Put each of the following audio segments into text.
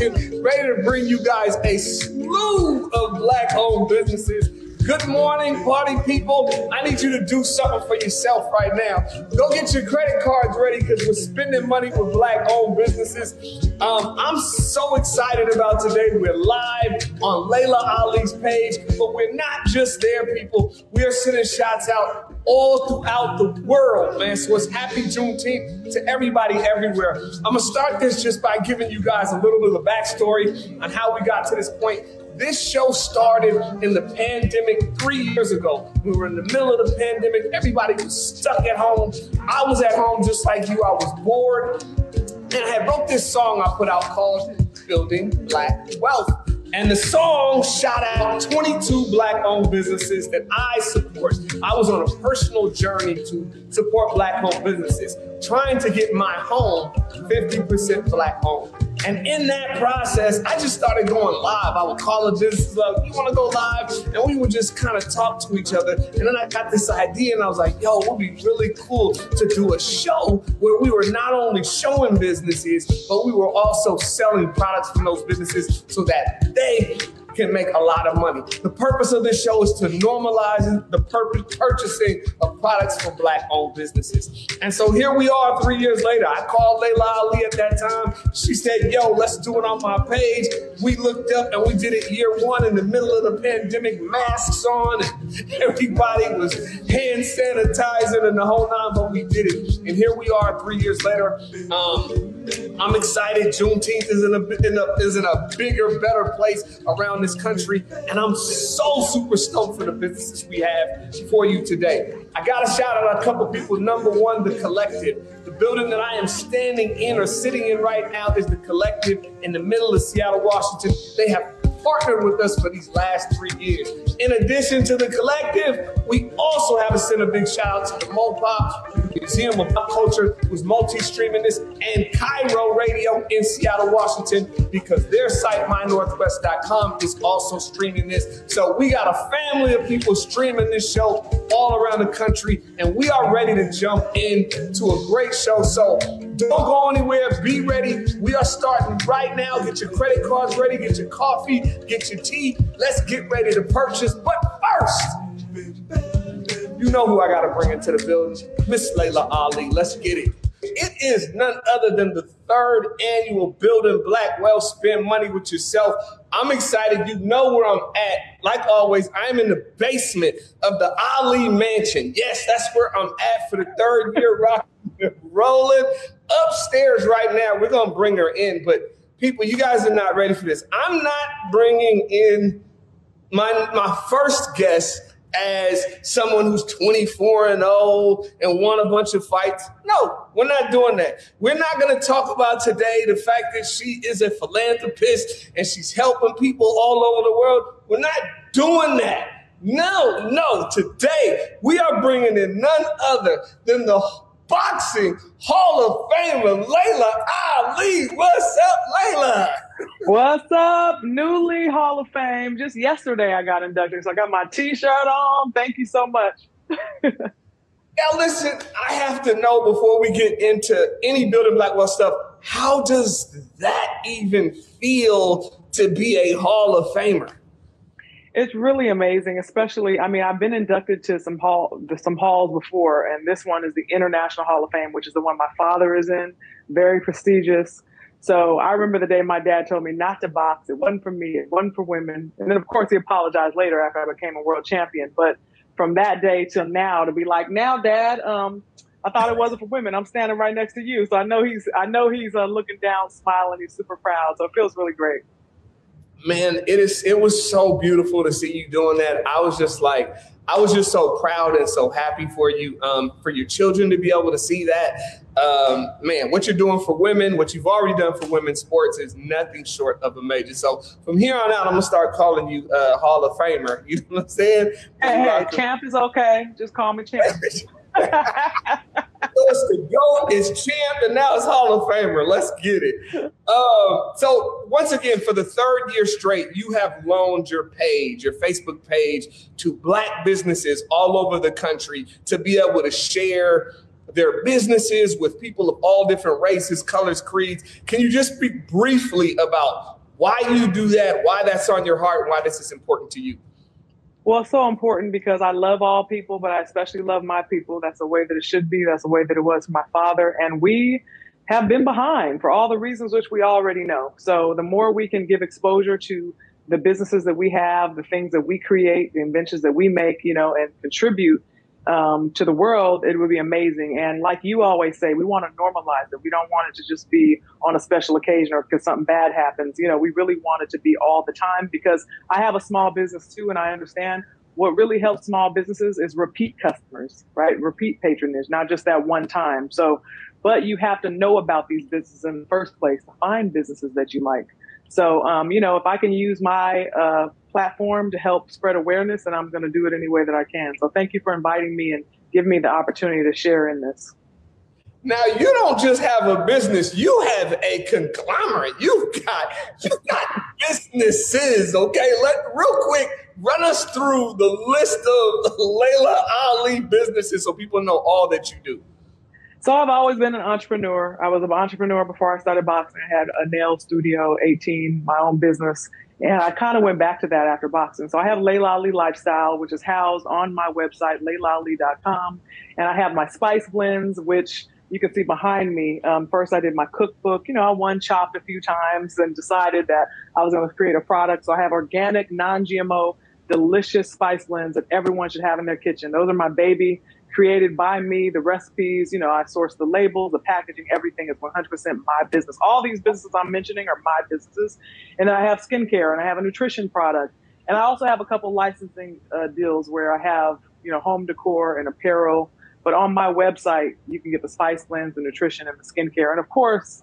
Ready to bring you guys a slew of black owned businesses. Good morning, party people. I need you to do something for yourself right now. Go get your credit cards ready because we're spending money with black owned businesses. Um, I'm so excited about today. We're live on Laila Ali's page, but we're not just there, people. We are sending shots out all throughout the world, man. So it's happy Juneteenth to everybody everywhere. I'm gonna start this just by giving you guys a little bit of a backstory on how we got to this point. This show started in the pandemic three years ago. We were in the middle of the pandemic. Everybody was stuck at home. I was at home just like you. I was bored. And I had wrote this song I put out called Building Black Wealth. And the song shout out 22 black owned businesses that I support. I was on a personal journey to support black owned businesses, trying to get my home 50% black owned. And in that process, I just started going live. I would call a business up, you want to go live? And we would just kind of talk to each other. And then I got this idea and I was like, yo, it would be really cool to do a show where we were not only showing businesses, but we were also selling products from those businesses so that they can make a lot of money. The purpose of this show is to normalize the purpose purchasing of products from black owned businesses. And so here we are three years later. I called Laila Ali at that time. She said, yo, let's do it on my page. We looked up and we did it year one in the middle of the pandemic, masks on, and everybody was hand sanitizing and the whole nine, but we did it. And here we are three years later. Um, I'm excited. Juneteenth is in a, in a is in a bigger, better place around this country, and I'm so super stoked for the businesses we have for you today. I got to shout out a couple people. Number one, the collective. The building that I am standing in or sitting in right now is the collective in the middle of Seattle, Washington. They have partnered with us for these last three years. In addition to the collective, we also have to send a big shout out to the Mopop Museum of Pop Culture, who's multi-streaming this, and KIRO Radio in Seattle, Washington, because their site, mynorthwest.com, is also streaming this. So we got a family of people streaming this show all around the country, and we are ready to jump into a great show. So don't go anywhere. Be ready. We are starting right now. Get your credit cards ready. Get your coffee. Get your tea. Let's get ready to purchase. But first, you know who I got to bring into the building. Miss Laila Ali. Let's get it. It is none other than the third annual Building Black Wealth Spend Money with Yourself. I'm excited. You know where I'm at. Like always, I'm in the basement of the Ali Mansion. Yes, that's where I'm at for the third year rocking, rolling upstairs right now. We're to bring her in, but people, you guys are not ready for this. I'm not bringing in my my first guest as someone who's 24 and old and won a bunch of fights. No, we're not doing that. We're not going to talk about today the fact that she is a philanthropist and she's helping people all over the world. We're not doing that. No, no. Today we are bringing in none other than the boxing Hall of Famer Laila Ali. What's up, Laila? What's up? Newly Hall of Fame. Just yesterday I got inducted. So I got my t-shirt on. Thank you so much. now listen, I have to know before we get into any Building Black Wealth stuff, how does that even feel to be a Hall of Famer? It's really amazing, especially. I mean, I've been inducted to some hall, some halls before, and this one is the International Hall of Fame, which is the one my father is in. Very prestigious. So I remember the day my dad told me not to box. It wasn't for me. It wasn't for women. And then, of course, he apologized later after I became a world champion. But from that day till now, to be like, now, Dad, um, I thought it wasn't for women. I'm standing right next to you, so I know he's I know he's uh, looking down, smiling. He's super proud. So it feels really great man, it is it was so beautiful to see you doing that. I was just like, I was just so proud and so happy for you, um, for your children to be able to see that. Um, man, what you're doing for women, what you've already done for women's sports is nothing short of amazing. So from here on out, I'm gonna start calling you uh, Hall of Famer. You know what I'm saying? Hey, hey champ is okay. Just call me champ. it's the GOAT, it's champ, and now it's Hall of Famer. Let's get it. Um, so, once again, for the third year straight, you have loaned your page, your Facebook page, to Black businesses all over the country to be able to share their businesses with people of all different races, colors, creeds. Can you just speak briefly about why you do that, why that's on your heart, and why this is important to you? Well, so important because I love all people, but I especially love my people. That's the way that it should be. That's the way that it was for my father. And we have been behind for all the reasons which we already know. So the more we can give exposure to the businesses that we have, the things that we create, the inventions that we make, you know, and contribute um, to the world, it would be amazing. And like you always say, we want to normalize it. We don't want it to just be on a special occasion or because something bad happens. You know, we really want it to be all the time because I have a small business too, and I understand what really helps small businesses is repeat customers, right? Repeat patronage, not just that one time. So, but you have to know about these businesses in the first place to find businesses that you like. So, um, you know, if I can use my uh, platform to help spread awareness, and I'm going to do it any way that I can. So, thank you for inviting me and giving me the opportunity to share in this. Now you don't just have a business; you have a conglomerate. You've got you've got businesses. Okay, let real quick run us through the list of Laila Ali businesses so people know all that you do. So I've always been an entrepreneur. I was an entrepreneur before I started boxing. I had a nail studio, 18, my own business. And I kind of went back to that after boxing. So I have Laila Ali Lifestyle, which is housed on my website, lailaali.com. And I have my spice blends, which you can see behind me. Um, first, I did my cookbook. You know, I one chopped a few times and decided that I was going to create a product. So I have organic, non GMO, delicious spice blends that everyone should have in their kitchen. Those are my baby created by me. The recipes, you know, I source the labels, the packaging, everything is 100% my business. All these businesses I'm mentioning are my businesses. And I have skincare and I have a nutrition product. And I also have a couple licensing uh, deals where I have, you know, home decor and apparel. But on my website, you can get the spice blends, the nutrition, and the skincare. And of course,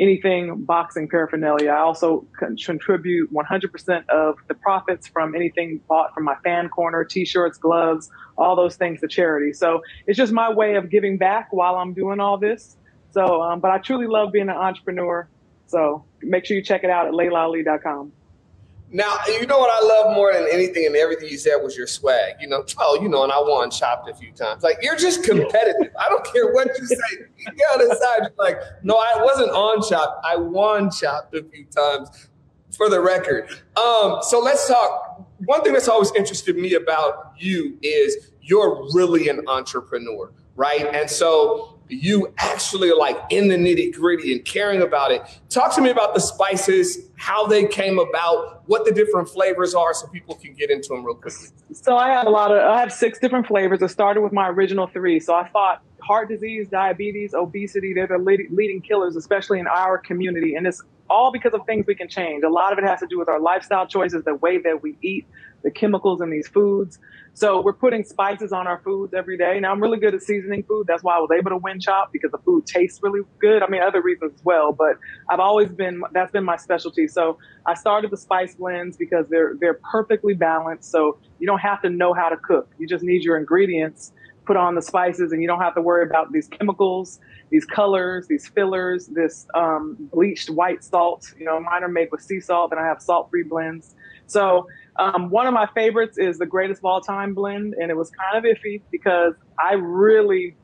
anything boxing paraphernalia. I also contribute 100% of the profits from anything bought from my fan corner, t-shirts, gloves, all those things to charity. So it's just my way of giving back while I'm doing all this. So, um, but I truly love being an entrepreneur. So make sure you check it out at lailaali.com. Now, you know what I love more than anything and everything you said was your swag. You know, oh, you know, and I won chopped a few times. Like you're just competitive. I don't care what you say. You get on the side, like, no, I wasn't on chopped. I won chopped a few times for the record. Um, so let's talk. One thing that's always interested me about you is you're really an entrepreneur, right? And so you actually like in the nitty gritty and caring about it. Talk to me about the spices, how they came about, what the different flavors are, so people can get into them real quickly. So I have a lot of, I have six different flavors. I started with my original three. So I thought heart disease, diabetes, obesity, they're the leading killers, especially in our community. And it's all because of things we can change. A lot of it has to do with our lifestyle choices, the way that we eat, the chemicals in these foods. So we're putting spices on our foods every day. Now I'm really good at seasoning food. That's why I was able to win chop because the food tastes really good. I mean, other reasons as well, but I've always been, that's been my specialty. So I started the spice blends because they're, they're perfectly balanced. So you don't have to know how to cook. You just need your ingredients, put on the spices and you don't have to worry about these chemicals, these colors, these fillers, this um, bleached white salt. You know, mine are made with sea salt and I have salt free blends. So um, one of my favorites is the greatest of all time blend, and it was kind of iffy because I really,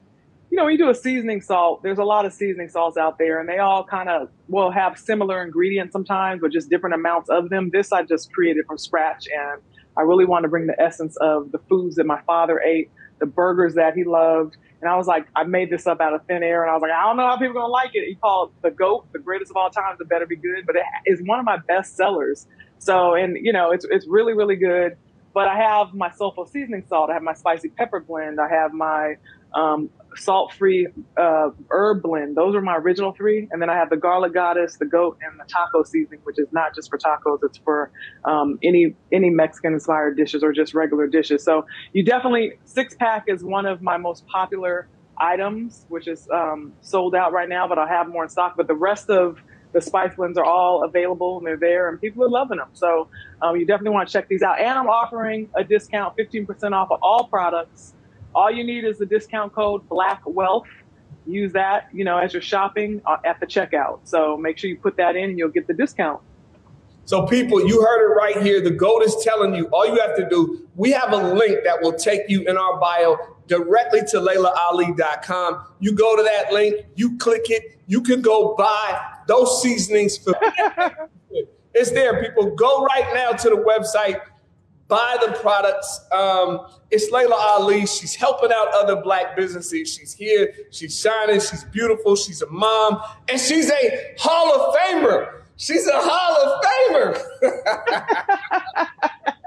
you know, when you do a seasoning salt, there's a lot of seasoning salts out there, and they all kind of will have similar ingredients sometimes, but just different amounts of them. This I just created from scratch, and I really want to bring the essence of the foods that my father ate, the burgers that he loved. And I was like, I made this up out of thin air. And I was like, I don't know how people are going to like it. He called the GOAT, the greatest of all times, it better be good. But it is one of my best sellers. So, and you know, it's it's really really good. But I have my soulful seasoning salt. I have my spicy pepper blend. I have my um, salt free uh, herb blend. Those are my original three. And then I have the garlic goddess, the goat, and the taco seasoning, which is not just for tacos, it's for um, any any Mexican inspired dishes or just regular dishes. So you definitely, six pack is one of my most popular items, which is um, sold out right now, but I'll have more in stock. But the rest of the spice blends are all available and they're there and people are loving them. So um, you definitely want to check these out. And I'm offering a discount, 15% off of all products all you need is the discount code Black Wealth. Use that, you know, as you're shopping uh, at the checkout. So make sure you put that in, and you'll get the discount. So, people, you heard it right here. The GOAT is telling you all you have to do. We have a link that will take you in our bio directly to LailaAli.com. You go to that link, you click it, you can go buy those seasonings for. it's there, people. Go right now to the website buy the products. Um, it's Laila Ali. She's helping out other black businesses. She's here. She's shining. She's beautiful. She's a mom. And she's a Hall of Famer. She's a Hall of Famer.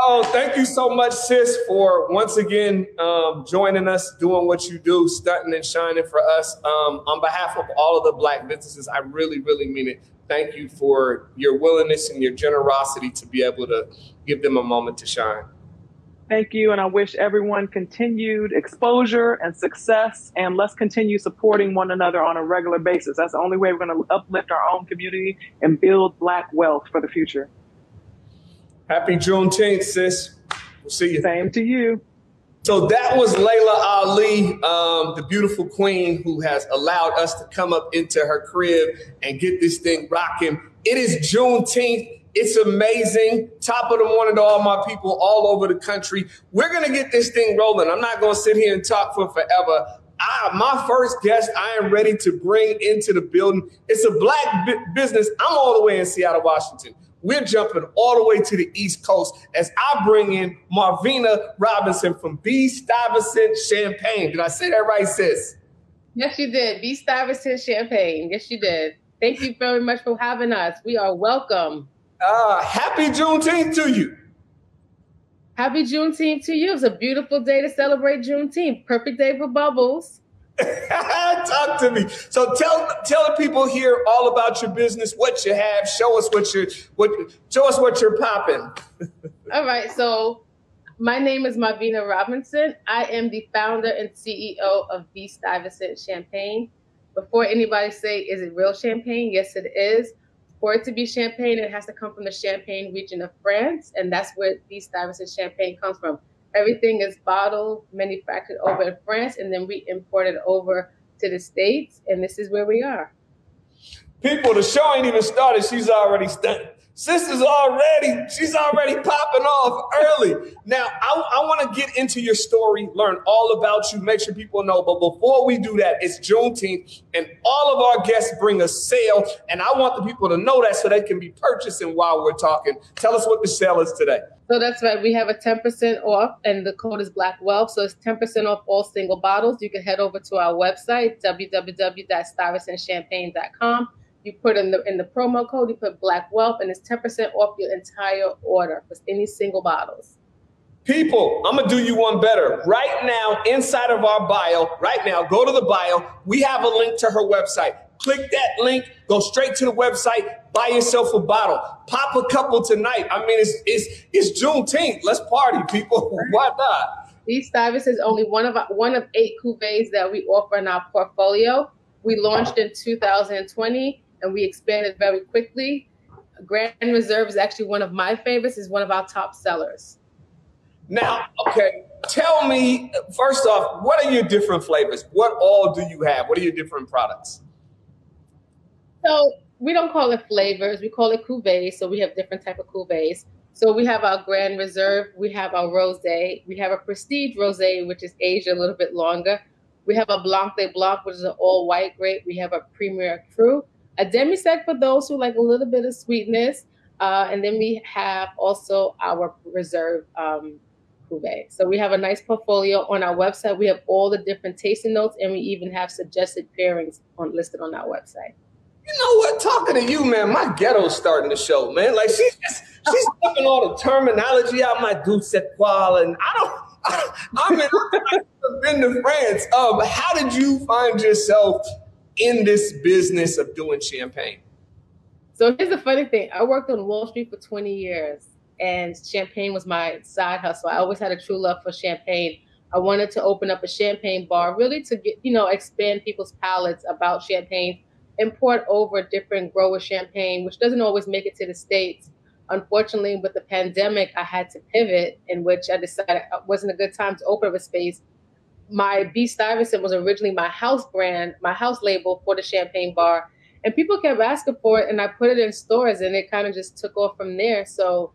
oh, thank you so much, sis, for once again um, joining us, doing what you do, stunting and shining for us. Um, on behalf of all of the black businesses, I really, really mean it thank you for your willingness and your generosity to be able to give them a moment to shine. Thank you. And I wish everyone continued exposure and success. And let's continue supporting one another on a regular basis. That's the only way we're going to uplift our own community and build Black wealth for the future. Happy Juneteenth, sis. We'll see you. Same to you. So that was Laila Ali, um, the beautiful queen who has allowed us to come up into her crib and get this thing rocking. It is Juneteenth. It's amazing. Top of the morning to all my people all over the country. We're going to get this thing rolling. I'm not going to sit here and talk for forever. I, my first guest, I am ready to bring into the building. It's a black business. I'm all the way in Seattle, Washington. We're jumping all the way to the East Coast as I bring in Marvina Robinson from B. Stuyvesant Champagne. Did I say that right, sis? Yes, you did. B. Stuyvesant Champagne. Yes, you did. Thank you very much for having us. We are welcome. Uh, happy Juneteenth to you. Happy Juneteenth to you. It's a beautiful day to celebrate Juneteenth. Perfect day for bubbles. Talk to me. So tell tell the people here all about your business, what you have. Show us what you're what show us what you're popping. all right. So my name is Marvina Robinson. I am the founder and CEO of B Stuyvesant Champagne. Before anybody say, is it real champagne? Yes, it is. For it to be champagne, it has to come from the Champagne region of France, and that's where B Stuyvesant Champagne comes from. Everything is bottled, manufactured over in France, and then we import it over to the States. And this is where we are. People, the show ain't even started. She's already stunning. Sister's already, she's already popping off early. Now, I, I want to get into your story, learn all about you, make sure people know. But before we do that, it's Juneteenth, and all of our guests bring a sale. And I want the people to know that so they can be purchasing while we're talking. Tell us what the sale is today. So that's right. We have a 10% off, and the code is Black Wealth. So it's 10% off all single bottles. You can head over to our website, www.stuyvesantchampagne.com you put in the in the promo code, you put Black Wealth, and it's 10% off your entire order for any single bottles. People, I'm gonna do you one better. Right now, inside of our bio, right now, go to the bio. We have a link to her website. Click that link, go straight to the website, buy yourself a bottle, pop a couple tonight. I mean, it's it's it's Juneteenth. Let's party, people. Why not? These Stuyvesant is only one of one of eight cuvées that we offer in our portfolio. We launched in 2020 and we expanded very quickly. Grand Reserve is actually one of my favorites, is one of our top sellers. Now, okay, tell me first off, what are your different flavors? What all do you have? What are your different products? So we don't call it flavors, we call it cuvées. So we have different type of cuvées. So we have our Grand Reserve, we have our Rosé, we have a Prestige Rosé, which is aged a little bit longer. We have a Blanc de Blanc, which is an all white grape. We have a Premier Cru, a demi sec for those who like a little bit of sweetness. Uh, and then we have also our reserve um, cuvee. So we have a nice portfolio on our website. We have all the different tasting notes, and we even have suggested pairings on listed on our website. You know what? Talking to you, man, my ghetto's starting to show, man. Like she's just she's flipping all the terminology out my douce et and I don't I'm in, I've been to France. Um, how did you find yourself in this business of doing champagne? So here's the funny thing. I worked on Wall Street for 20 years and champagne was my side hustle. I always had a true love for champagne. I wanted to open up a champagne bar, really to get, you know, expand people's palates about champagne, import over different grower champagne, which doesn't always make it to the States. Unfortunately, with the pandemic, I had to pivot, in which I decided it wasn't a good time to open up a space. My B. Stuyvesant was originally my house brand, my house label for the champagne bar. And people kept asking for it, and I put it in stores, and it kind of just took off from there. So,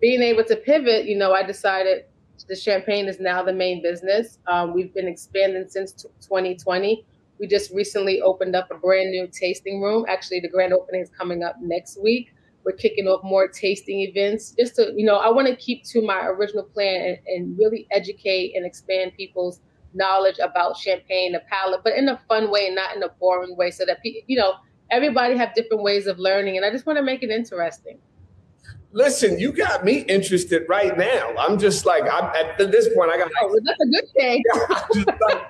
being able to pivot, you know, I decided the champagne is now the main business. Um, we've been expanding since 2020. We just recently opened up a brand new tasting room. Actually, the grand opening is coming up next week. We're kicking off more tasting events just to, you know, I want to keep to my original plan and, and really educate and expand people's knowledge about champagne, the palate, but in a fun way, not in a boring way, so that, you know, everybody have different ways of learning. And I just want to make it interesting. Listen, you got me interested right now. I'm just like, I'm, at this point, I got. Oh, that's a good thing. like,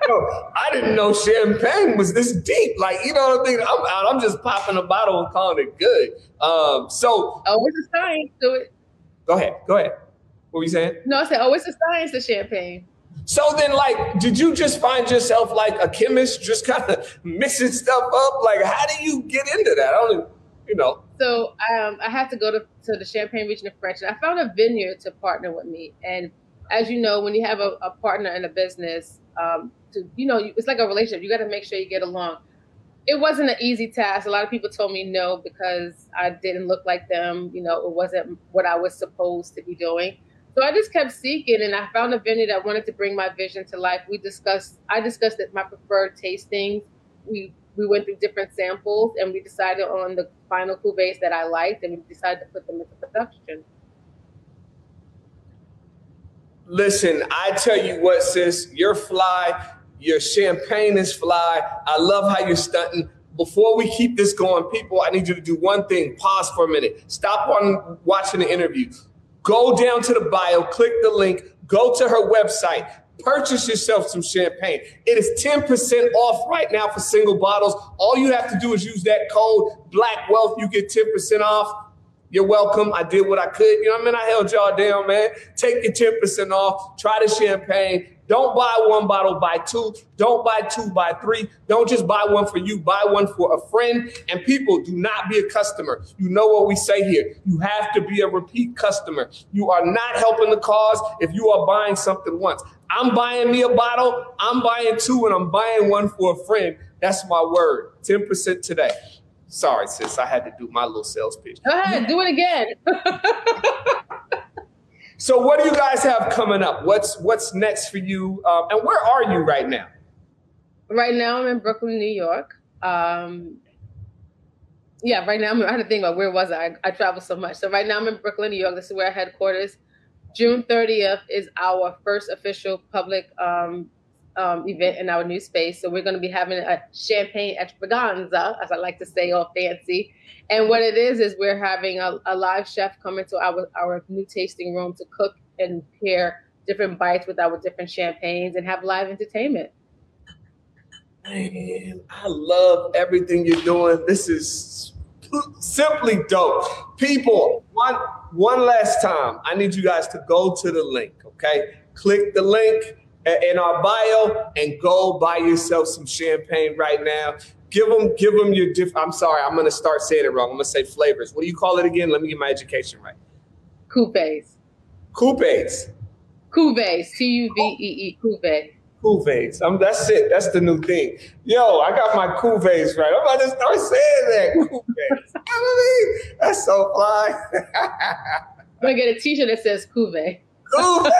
I didn't know champagne was this deep. Like, you know what I'm thinking? I'm out. I'm just popping a bottle and calling it good. Um, so, oh, it's a science to it. Go ahead. Go ahead. What were you saying? No, I said, oh, it's a science of champagne. So then, like, did you just find yourself like a chemist, just kind of mixing stuff up? Like, how do you get into that? I don't you know. So um, I had to go to, to the Champagne region of French, and I found a vineyard to partner with me. And as you know, when you have a, a partner in a business, um, to you know, it's like a relationship. You got to make sure you get along. It wasn't an easy task. A lot of people told me no because I didn't look like them. You know, it wasn't what I was supposed to be doing. So I just kept seeking, and I found a vineyard that wanted to bring my vision to life. We discussed. I discussed my preferred tastings. We we went through different samples and we decided on the final cuvées that I liked and we decided to put them into production. Listen, I tell you what, sis, you're fly. Your champagne is fly. I love how you're stunting. Before we keep this going, people, I need you to do one thing. Pause for a minute. Stop on watching the interview. Go down to the bio, click the link, go to her website, Purchase yourself some champagne. It is 10% off right now for single bottles. All you have to do is use that code Black Wealth. You get 10% off. You're welcome. I did what I could. You know what I mean? I held y'all down, man. Take your 10% off. Try the champagne. Don't buy one bottle, buy two. Don't buy two, buy three. Don't just buy one for you, buy one for a friend. And people, do not be a customer. You know what we say here. You have to be a repeat customer. You are not helping the cause if you are buying something once. I'm buying me a bottle, I'm buying two, and I'm buying one for a friend. That's my word. 10% today. Sorry, sis. I had to do my little sales pitch. Go ahead, do it again. so, what do you guys have coming up? What's what's next for you? Um, and where are you right now? Right now, I'm in Brooklyn, New York. Um, yeah, right now I'm, had to think about where was I? I, I travel so much. So right now I'm in Brooklyn, New York. This is where our headquarters. June 30th is our first official public um, um, event in our new space. So we're going to be having a champagne extravaganza, as I like to say, all fancy. And what it is is we're having a, a live chef come into our our new tasting room to cook and pair different bites with our different champagnes and have live entertainment. Man, I love everything you're doing. This is simply dope. People, one one last time, I need you guys to go to the link, okay? Click the link in our bio and go buy yourself some champagne right now. Give them, give them your diff. I'm sorry, I'm gonna start saying it wrong. I'm gonna say flavors. What do you call it again? Let me get my education right. Coupes. Coupes. Cuvées. T U V E E. Cuvées. I'm, that's it. That's the new thing. Yo, I got my Cuvées right. I'm about to start saying that. I mean, that's so fly. I'm gonna get a T-shirt that says Cuvée.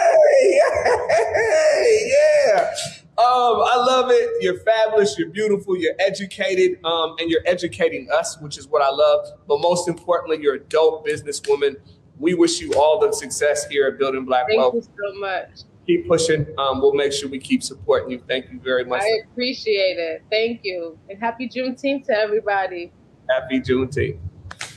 Cuvée. yeah. Um, I love it. You're fabulous. You're beautiful. You're educated, um, and you're educating us, which is what I love. But most importantly, you're a dope businesswoman. We wish you all the success here at Building Black Thank Wealth. Thank you so much keep pushing. Um, we'll make sure we keep supporting you. Thank you very much. I appreciate it. Thank you. And happy Juneteenth to everybody. Happy Juneteenth.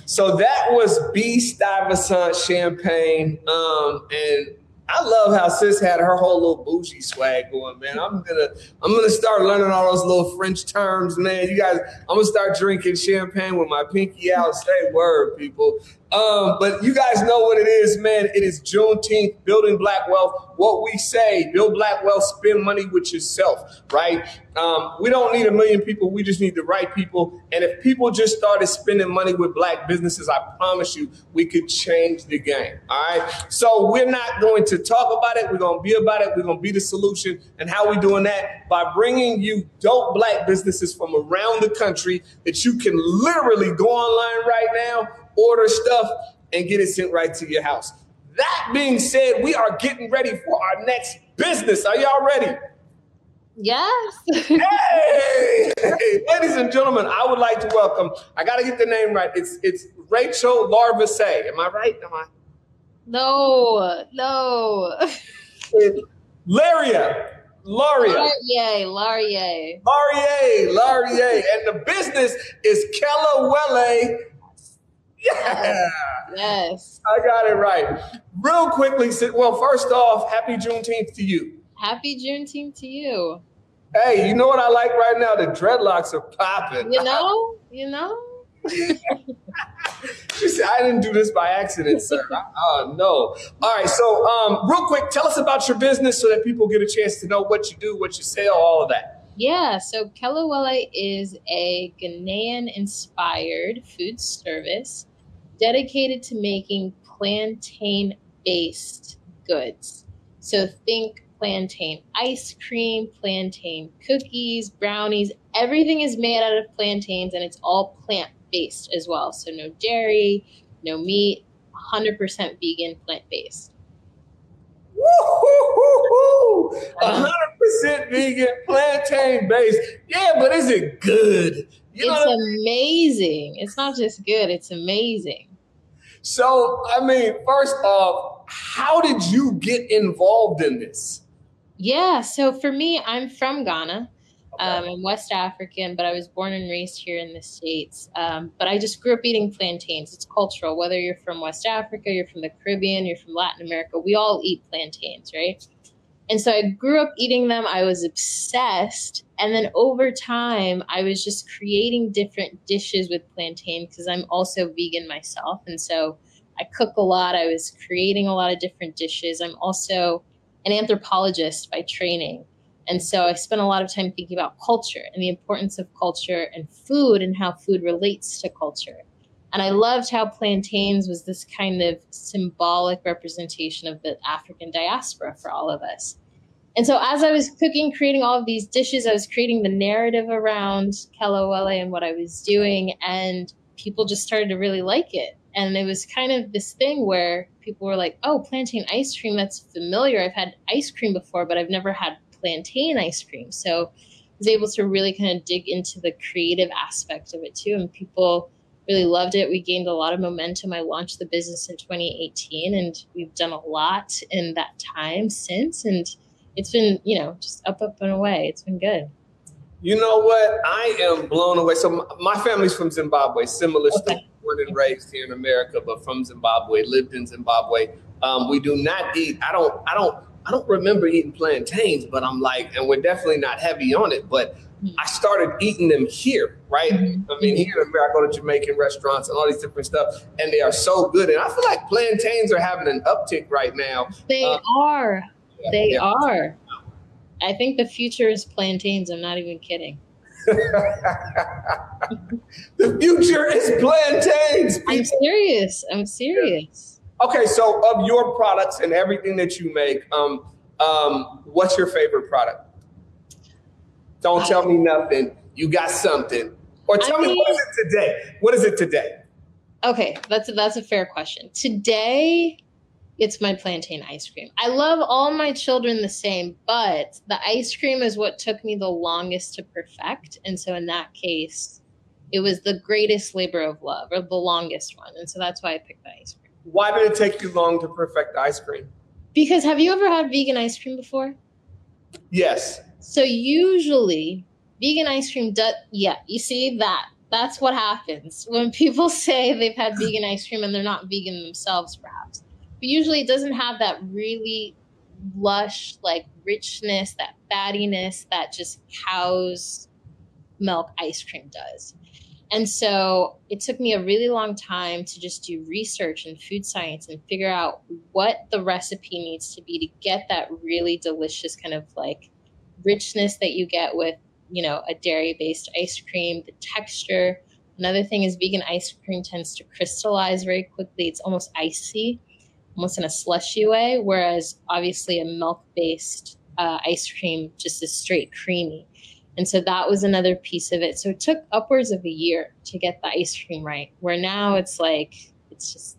So that was B Stuyvesant Champagne. Um, and I love how sis had her whole little bougie swag going, man. I'm gonna I'm gonna start learning all those little French terms, man. You guys, I'm gonna start drinking champagne with my pinky out. Say word, people. Um, but you guys know what it is, man. It is Juneteenth, building black wealth. What we say, build black wealth, spend money with yourself, right? Um, we don't need a million people. We just need the right people. And if people just started spending money with black businesses, I promise you, we could change the game. All right. So we're not going to talk about it. We're going to be about it. We're going to be the solution. And how we doing that? By bringing you dope black businesses from around the country that you can literally go online right now order stuff, and get it sent right to your house. That being said, we are getting ready for our next business. Are y'all ready? Yes. hey! hey, ladies and gentlemen, I would like to welcome. I got to get the name right. It's it's Rachel Larvesay. Am I right? Am I? No, no. Laria. Laria. Laurier, Laurier. Laurier, Laurier. And the business is Kelewele yeah. Yes. I got it right. Real quickly, well, first off, happy Juneteenth to you. Happy Juneteenth to you. Hey, you know what I like right now? The dreadlocks are popping. You know, you know. she said, I didn't do this by accident, sir. Oh, no. All right. So, um, real quick, tell us about your business so that people get a chance to know what you do, what you sell, all of that. Yeah, so Kelewele is a Ghanaian inspired food service dedicated to making plantain based goods. So think plantain ice cream, plantain cookies, brownies, everything is made out of plantains and it's all plant based as well. So no dairy, no meat, 100% vegan, plant based. Woo! hundred percent vegan, plantain based. Yeah, but is it good? You it's amazing. It's not just good; it's amazing. So, I mean, first off, how did you get involved in this? Yeah, so for me, I'm from Ghana. Okay. Um, I'm West African, but I was born and raised here in the States. Um, but I just grew up eating plantains. It's cultural. Whether you're from West Africa, you're from the Caribbean, you're from Latin America, we all eat plantains, right? And so I grew up eating them. I was obsessed. And then over time, I was just creating different dishes with plantain because I'm also vegan myself. And so I cook a lot. I was creating a lot of different dishes. I'm also an anthropologist by training. And so I spent a lot of time thinking about culture and the importance of culture and food and how food relates to culture. And I loved how plantains was this kind of symbolic representation of the African diaspora for all of us. And so as I was cooking, creating all of these dishes, I was creating the narrative around Kelewele and what I was doing, and people just started to really like it. And it was kind of this thing where people were like, oh, plantain ice cream, that's familiar. I've had ice cream before, but I've never had plantain ice cream. So I was able to really kind of dig into the creative aspect of it too. And people really loved it. We gained a lot of momentum. I launched the business in 2018 and we've done a lot in that time since. And it's been, you know, just up, up and away. It's been good. You know what? I am blown away. So my family's from Zimbabwe, similar okay. story. Born and raised here in America, but from Zimbabwe, lived in Zimbabwe. Um, we do not eat. I don't. I don't. I don't remember eating plantains, but I'm like, and we're definitely not heavy on it. But I started eating them here, right? Mm-hmm. I mean, here in America, I go to Jamaican restaurants and all these different stuff, and they are so good. And I feel like plantains are having an uptick right now. They uh, are. Yeah, they yeah. are. I think the future is plantains. I'm not even kidding. the future is plantains. People. I'm serious. I'm serious. Okay, so of your products and everything that you make, um, um, what's your favorite product? Don't tell me nothing. You got something. Or tell I mean, me what is it today? What is it today? Okay, that's a, that's a fair question. Today, it's my plantain ice cream. I love all my children the same, but the ice cream is what took me the longest to perfect. And so in that case, it was the greatest labor of love or the longest one. And so that's why I picked the ice cream. Why did it take you long to perfect the ice cream? Because have you ever had vegan ice cream before? Yes. So usually vegan ice cream does yeah, you see that. That's what happens when people say they've had vegan ice cream and they're not vegan themselves perhaps. But usually it doesn't have that really lush, like richness, that fattiness that just cow's milk ice cream does. And so it took me a really long time to just do research in food science and figure out what the recipe needs to be to get that really delicious kind of like richness that you get with, you know, a dairy based ice cream, the texture. Another thing is vegan ice cream tends to crystallize very quickly. It's almost icy, almost in a slushy way, whereas obviously a milk based uh, ice cream just is straight creamy. And so that was another piece of it. So it took upwards of a year to get the ice cream right, where now it's like, it's just,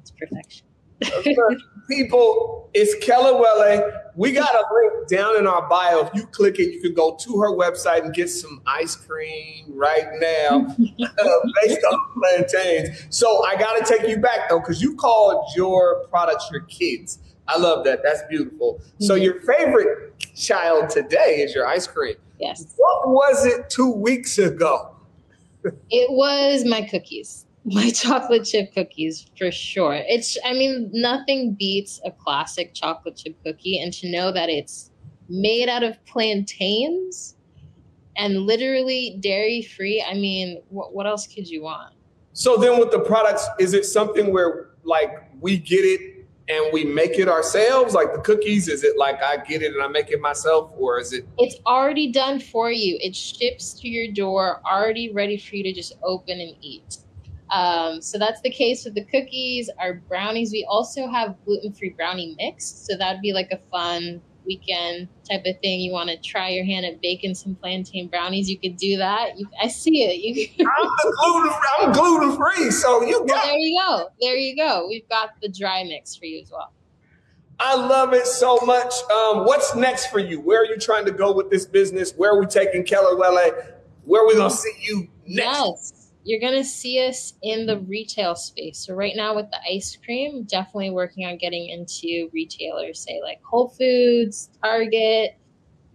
it's perfection. People, it's Kelewele. We got a link down in our bio. If you click it, you can go to her website and get some ice cream right now uh, based on plantains. So I got to take you back though, because you called your products your kids. I love that. That's beautiful. So your favorite child today is your ice cream. Yes. What was it two weeks ago? It was my cookies, my chocolate chip cookies for sure. It's, I mean, nothing beats a classic chocolate chip cookie, and to know that it's made out of plantains and literally dairy free. I mean, what, what else could you want? So then with the products, is it something where like we get it and we make it ourselves? Like the cookies, is it like I get it and I make it myself, or is it It's already done for you. It ships to your door, already ready for you to just open and eat. Um, so that's the case with the cookies, our brownies. We also have gluten free brownie mix. So that'd be like a fun weekend type of thing. You want to try your hand at baking some plantain brownies, you could do that. You, I see it. You I'm gluten free, so you well, got there you go. There you go. We've got the dry mix for you as well. I love it so much. Um, what's next for you? Where are you trying to go with this business? Where are we taking Kelewele? Where are we gonna see you next? Yes. You're going to see us in the retail space. So, right now with the ice cream, definitely working on getting into retailers, say like Whole Foods, Target,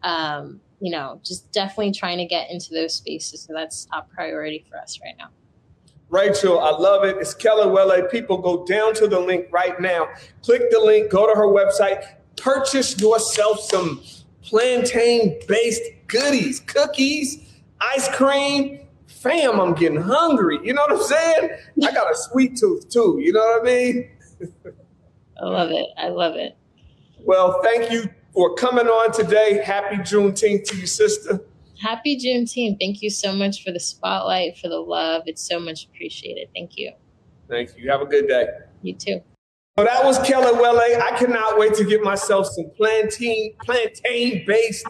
um, you know, just definitely trying to get into those spaces. So, that's top priority for us right now. Rachel, I love it. It's Kelewele. People go down to the link right now. Click the link, go to her website, purchase yourself some plantain based goodies, cookies, ice cream. Fam, I'm getting hungry. You know what I'm saying? I got a sweet tooth too. You know what I mean? I love it. I love it. Well, thank you for coming on today. Happy Juneteenth to you, sister. Happy Juneteenth. Thank you so much for the spotlight, for the love. It's so much appreciated. Thank you. Thank you. Have a good day. You too. So that was Kelewele. I cannot wait to get myself some plantain plantain based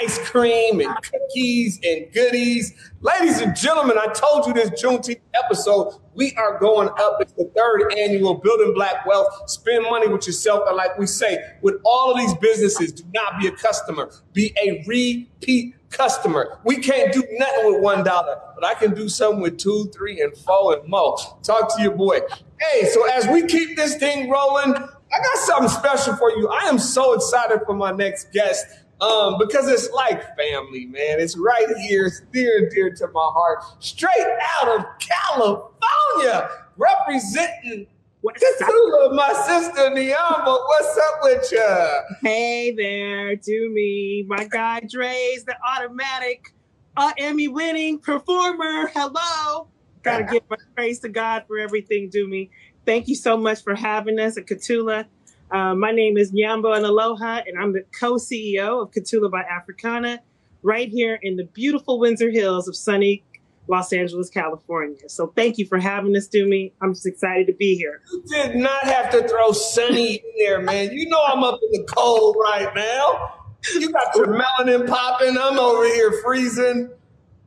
ice cream and cookies and goodies. Ladies and gentlemen, I told you this Juneteenth episode, we are going up. It's the third annual Building Black Wealth. Spend money with yourself. And like we say, with all of these businesses, do not be a customer, be a repeat customer. We can't do nothing with one dollar, but I can do something with two, three, and four and more. Talk to your boy. Hey, so as we keep this thing rolling, I got something special for you. I am so excited for my next guest um, because it's like family, man. It's right here. It's near and dear to my heart. Straight out of California, representing Katula, my sister Niamba. What's up with you? Hey there, Dumi. My guy Draze the automatic uh, Emmy winning performer. Hello. Gotta give my praise to God for everything, Dumi. Thank you so much for having us at Katula. Uh, my name is Nyambo and Aloha, and I'm the co CEO of Katula by Africana, right here in the beautiful Windsor Hills of sunny Los Angeles, California. So thank you for having us, Dumi. I'm just excited to be here. You did not have to throw Sunny in there, man. You know I'm up in the cold right now. You got your melanin popping. I'm over here freezing.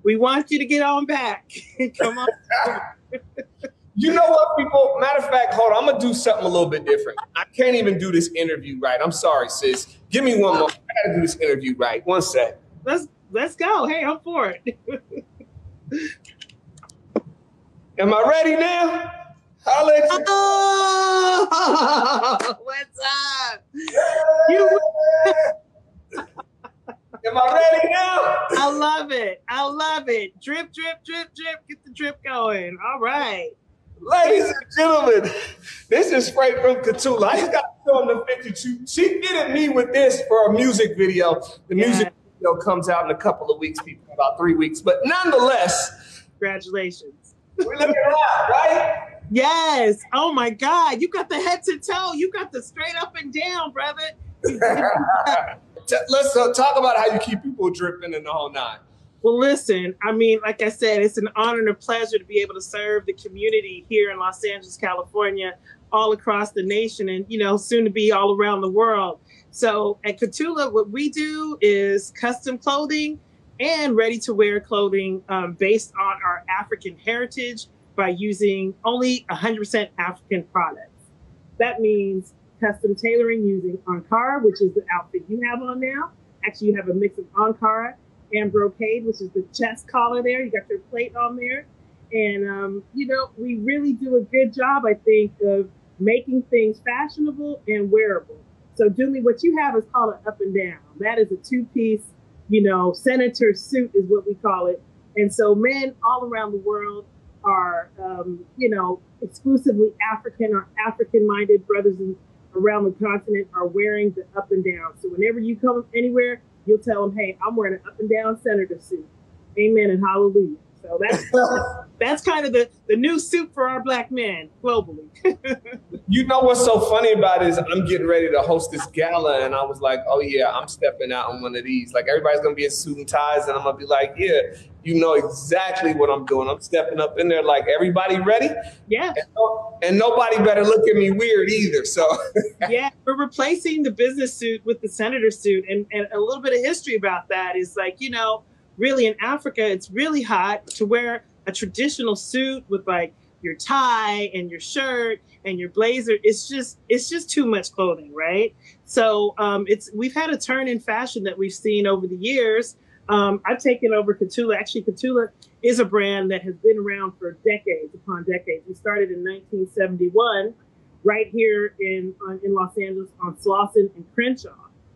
We want you to get on back. Come on. You know what, people? Matter of fact, hold on. I'm gonna do something a little bit different. I can't even do this interview right. I'm sorry, sis. Give me one more. I gotta do this interview right. One sec. Let's let's go. Hey, I'm for it. Am I ready now? Holla at you. Oh, what's up? You- Am I ready now? I love it. I love it. Drip, drip, drip, drip. Get the drip going. All right. Ladies and gentlemen, this is straight from Katula. I just got to show them the picture. She, she fitted me with this for a music video. The music video comes out in a couple of weeks, people, about three weeks. But nonetheless, Congratulations. we're looking hot, right? Yes. Oh my God. You got the head to toe. You got the straight up and down, brother. Let's uh, talk about how you keep people dripping in the whole nine. Well, listen, I mean, like I said, it's an honor and a pleasure to be able to serve the community here in Los Angeles, California, all across the nation, and, you know, soon to be all around the world. So at Katula, what we do is custom clothing and ready to wear clothing um, based on our African heritage by using only 100% African products. That means custom tailoring using Ankara, which is the outfit you have on now. Actually, you have a mix of Ankara and brocade, which is the chest collar there. You got your plate on there. And, um, you know, we really do a good job, I think, of making things fashionable and wearable. So, Dumi, what you have is called an up and down. That is a two piece, you know, senator suit is what we call it. And so, men all around the world are, um, you know, exclusively African or African minded brothers around the continent are wearing the up and down. So, whenever you come anywhere, you'll tell them, hey, I'm wearing an up and down senator suit. Amen and hallelujah. So that's that's kind of the, the new suit for our black men globally. You know what's so funny about it is I'm getting ready to host this gala, and I was like, oh yeah, I'm stepping out on one of these. Like everybody's gonna be in suit and ties, and I'm gonna be like, yeah, you know exactly what I'm doing. I'm stepping up in there like everybody ready, yeah. and, no- and nobody better look at me weird either. So yeah, we're replacing the business suit with the senator suit. And, and a little bit of history about that is like, you know, really in Africa, it's really hot to wear a traditional suit with like your tie and your shirt and your blazer. It's just, it's just too much clothing, right? So um, it's, we've had a turn in fashion that we've seen over the years. Um, I've taken over Katula. Actually, Katula is a brand that has been around for decades upon decades. We started in 1971 right here in on, in Los Angeles on Slauson and Crenshaw.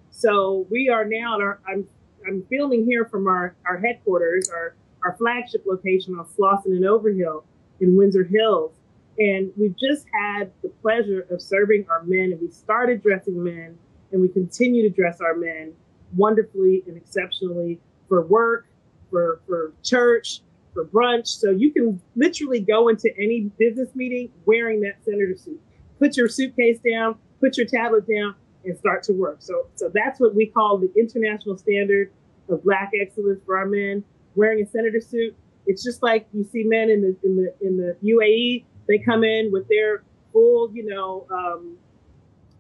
So we are now at our I'm I'm filming here from our, our headquarters, our, our flagship location on Slauson and Overhill in Windsor Hills. And we've just had the pleasure of serving our men, and we started dressing men, and we continue to dress our men wonderfully and exceptionally for work, for for church, for brunch. So you can literally go into any business meeting wearing that senator suit. Put your suitcase down, put your tablet down, and start to work. So so that's what we call the international standard of black excellence for our men wearing a senator suit. It's just like you see men in the in the in the UAE. They come in with their full, you know, um,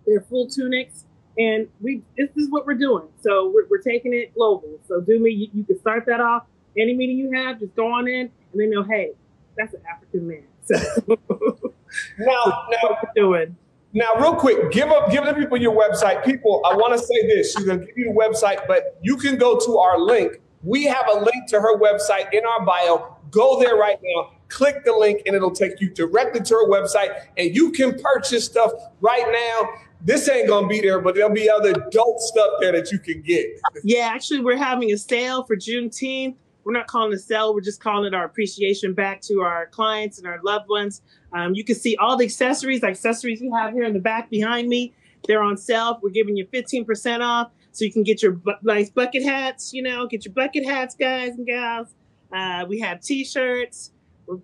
their full tunics, and we this is what we're doing. So we're, we're taking it global. So Dumi, you, you can start that off. Any meeting you have, just go on in, and they know, hey, that's an African man. So now, now doing. Now, real quick, give up, give the people your website. People, I want to say this. She's gonna give you the website, but you can go to our link. We have a link to her website in our bio. Go there right now. Click the link, and it'll take you directly to her website, and you can purchase stuff right now. This ain't gonna be there, but there'll be other dope stuff there that you can get. Yeah, actually, we're having a sale for Juneteenth. We're not calling it a sale, we're just calling it our appreciation back to our clients and our loved ones. Um, you can see all the accessories, accessories we have here in the back behind me. They're on sale. We're giving you 15% off. So you can get your bu- nice bucket hats, you know, get your bucket hats, guys and gals. Uh, we have t shirts.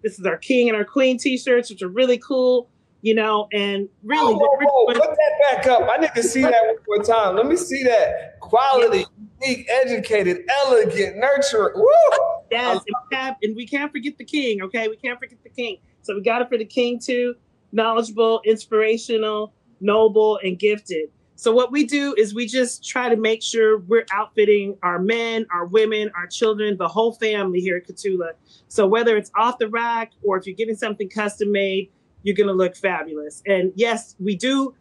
This is our king and our queen t shirts, which are really cool, you know, and really. Whoa, whoa, whoa. Put that back up. I need to see that one more time. Let me see that. Quality, unique, educated, elegant, nurturing. Woo! Yes, and we, and we can't forget the king. Okay, we can't forget the king. So we got it for the king too. Knowledgeable, inspirational, noble, and gifted. So what we do is we just try to make sure we're outfitting our men, our women, our children, the whole family here at Katula. So whether it's off the rack or if you're getting something custom made, you're gonna look fabulous. And yes, we do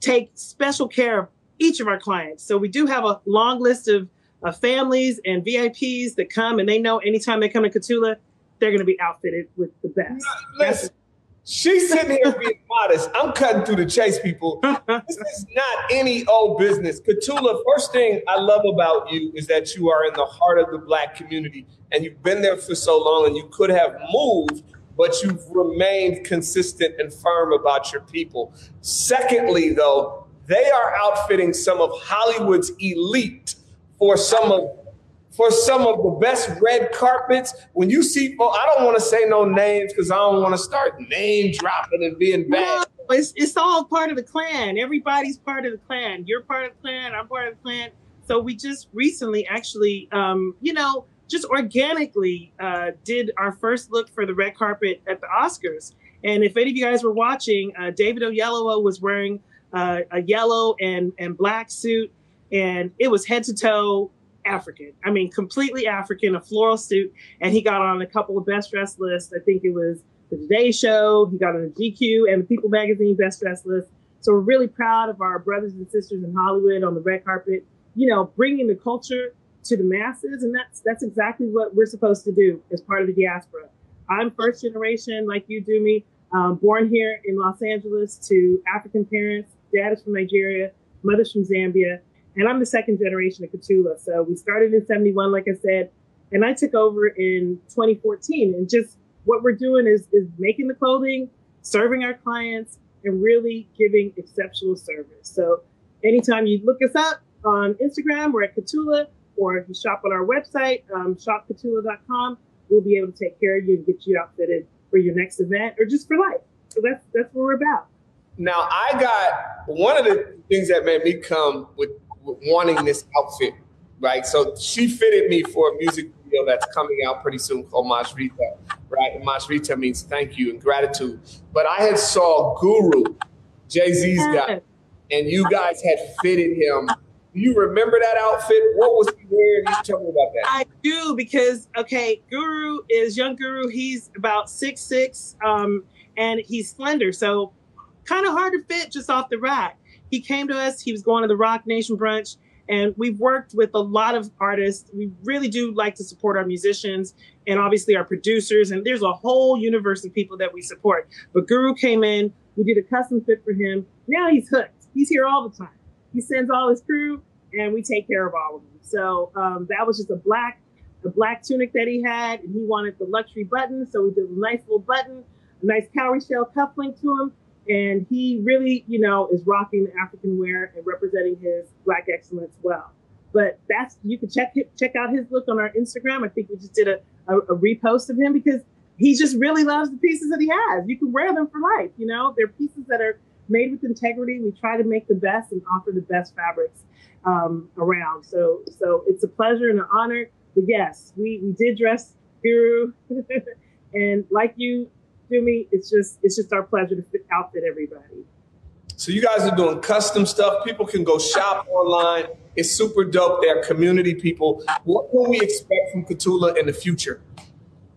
take special care of each of our clients. So we do have a long list of, of families and VIPs that come and they know anytime they come to Katula, they're going to be outfitted with the best. Listen, she's sitting here being modest. I'm cutting through the chase, people. This is not any old business. Katula, first thing I love about you is that you are in the heart of the black community and you've been there for so long and you could have moved but you've remained consistent and firm about your people. Secondly, though, they are outfitting some of Hollywood's elite for some of for some of the best red carpets. When you see, well, I don't want to say no names because I don't want to start name dropping and being bad. No, it's, it's all part of the clan. Everybody's part of the clan. You're part of the clan. I'm part of the clan. So we just recently actually, um, you know, just organically uh, did our first look for the red carpet at the Oscars. And if any of you guys were watching, uh, David Oyelowo was wearing uh, a yellow and, and black suit, and it was head to toe African. I mean, completely African, a floral suit. And he got on a couple of best dressed lists. I think it was the Today Show, he got on the GQ and the People Magazine best dressed list. So we're really proud of our brothers and sisters in Hollywood on the red carpet, you know, bringing the culture to the masses. And that's, that's exactly what we're supposed to do as part of the diaspora. I'm first generation, like you Dumi, um, born here in Los Angeles to African parents. Dad is from Nigeria, mother's from Zambia and I'm the second generation of Katula. So we started in 71, like I said, and I took over in 2014. And just what we're doing is, is making the clothing, serving our clients, and really giving exceptional service. So anytime you look us up on Instagram, we're at Katula, or if you shop on our website, um, shopkatula.com, we'll be able to take care of you and get you outfitted for your next event or just for life. So that's that's what we're about. Now I got one of the things that made me come with wanting this outfit, right? So she fitted me for a music video that's coming out pretty soon called Mashrita, right? And Mashrita means thank you and gratitude. But I had saw Guru, Jay Z's guy, and you guys had fitted him. Do you remember that outfit? What was he wearing? You tell me about that. I do because okay, Guru is young Guru. He's about six six, um, and he's slender, so kind of hard to fit just off the rack he came to us. He was going to the Roc Nation brunch, and we've worked with a lot of artists. We really do like to support our musicians and obviously our producers. And there's a whole universe of people that we support. But Guru came in. We did a custom fit for him. Now he's hooked. He's here all the time. He sends all his crew, and we take care of all of them. So um, that was just a black, a black tunic that he had, and he wanted the luxury button. So we did a nice little button, a nice cowrie shell cufflink to him and he really, you know, is rocking the African wear and representing his Black excellence well. But that's you can check check out his look on our Instagram. I think we just did a, a, a repost of him because he just really loves the pieces that he has. You can wear them for life. You know, they're pieces that are made with integrity. We try to make the best and offer the best fabrics um, around. So so it's a pleasure and an honor. But yes, we we did dress Guru, and like you me, it's just it's just our pleasure to fit, outfit everybody. So you guys are doing custom stuff. People can go shop online. It's super dope. They're community people. What can we expect from Katula in the future?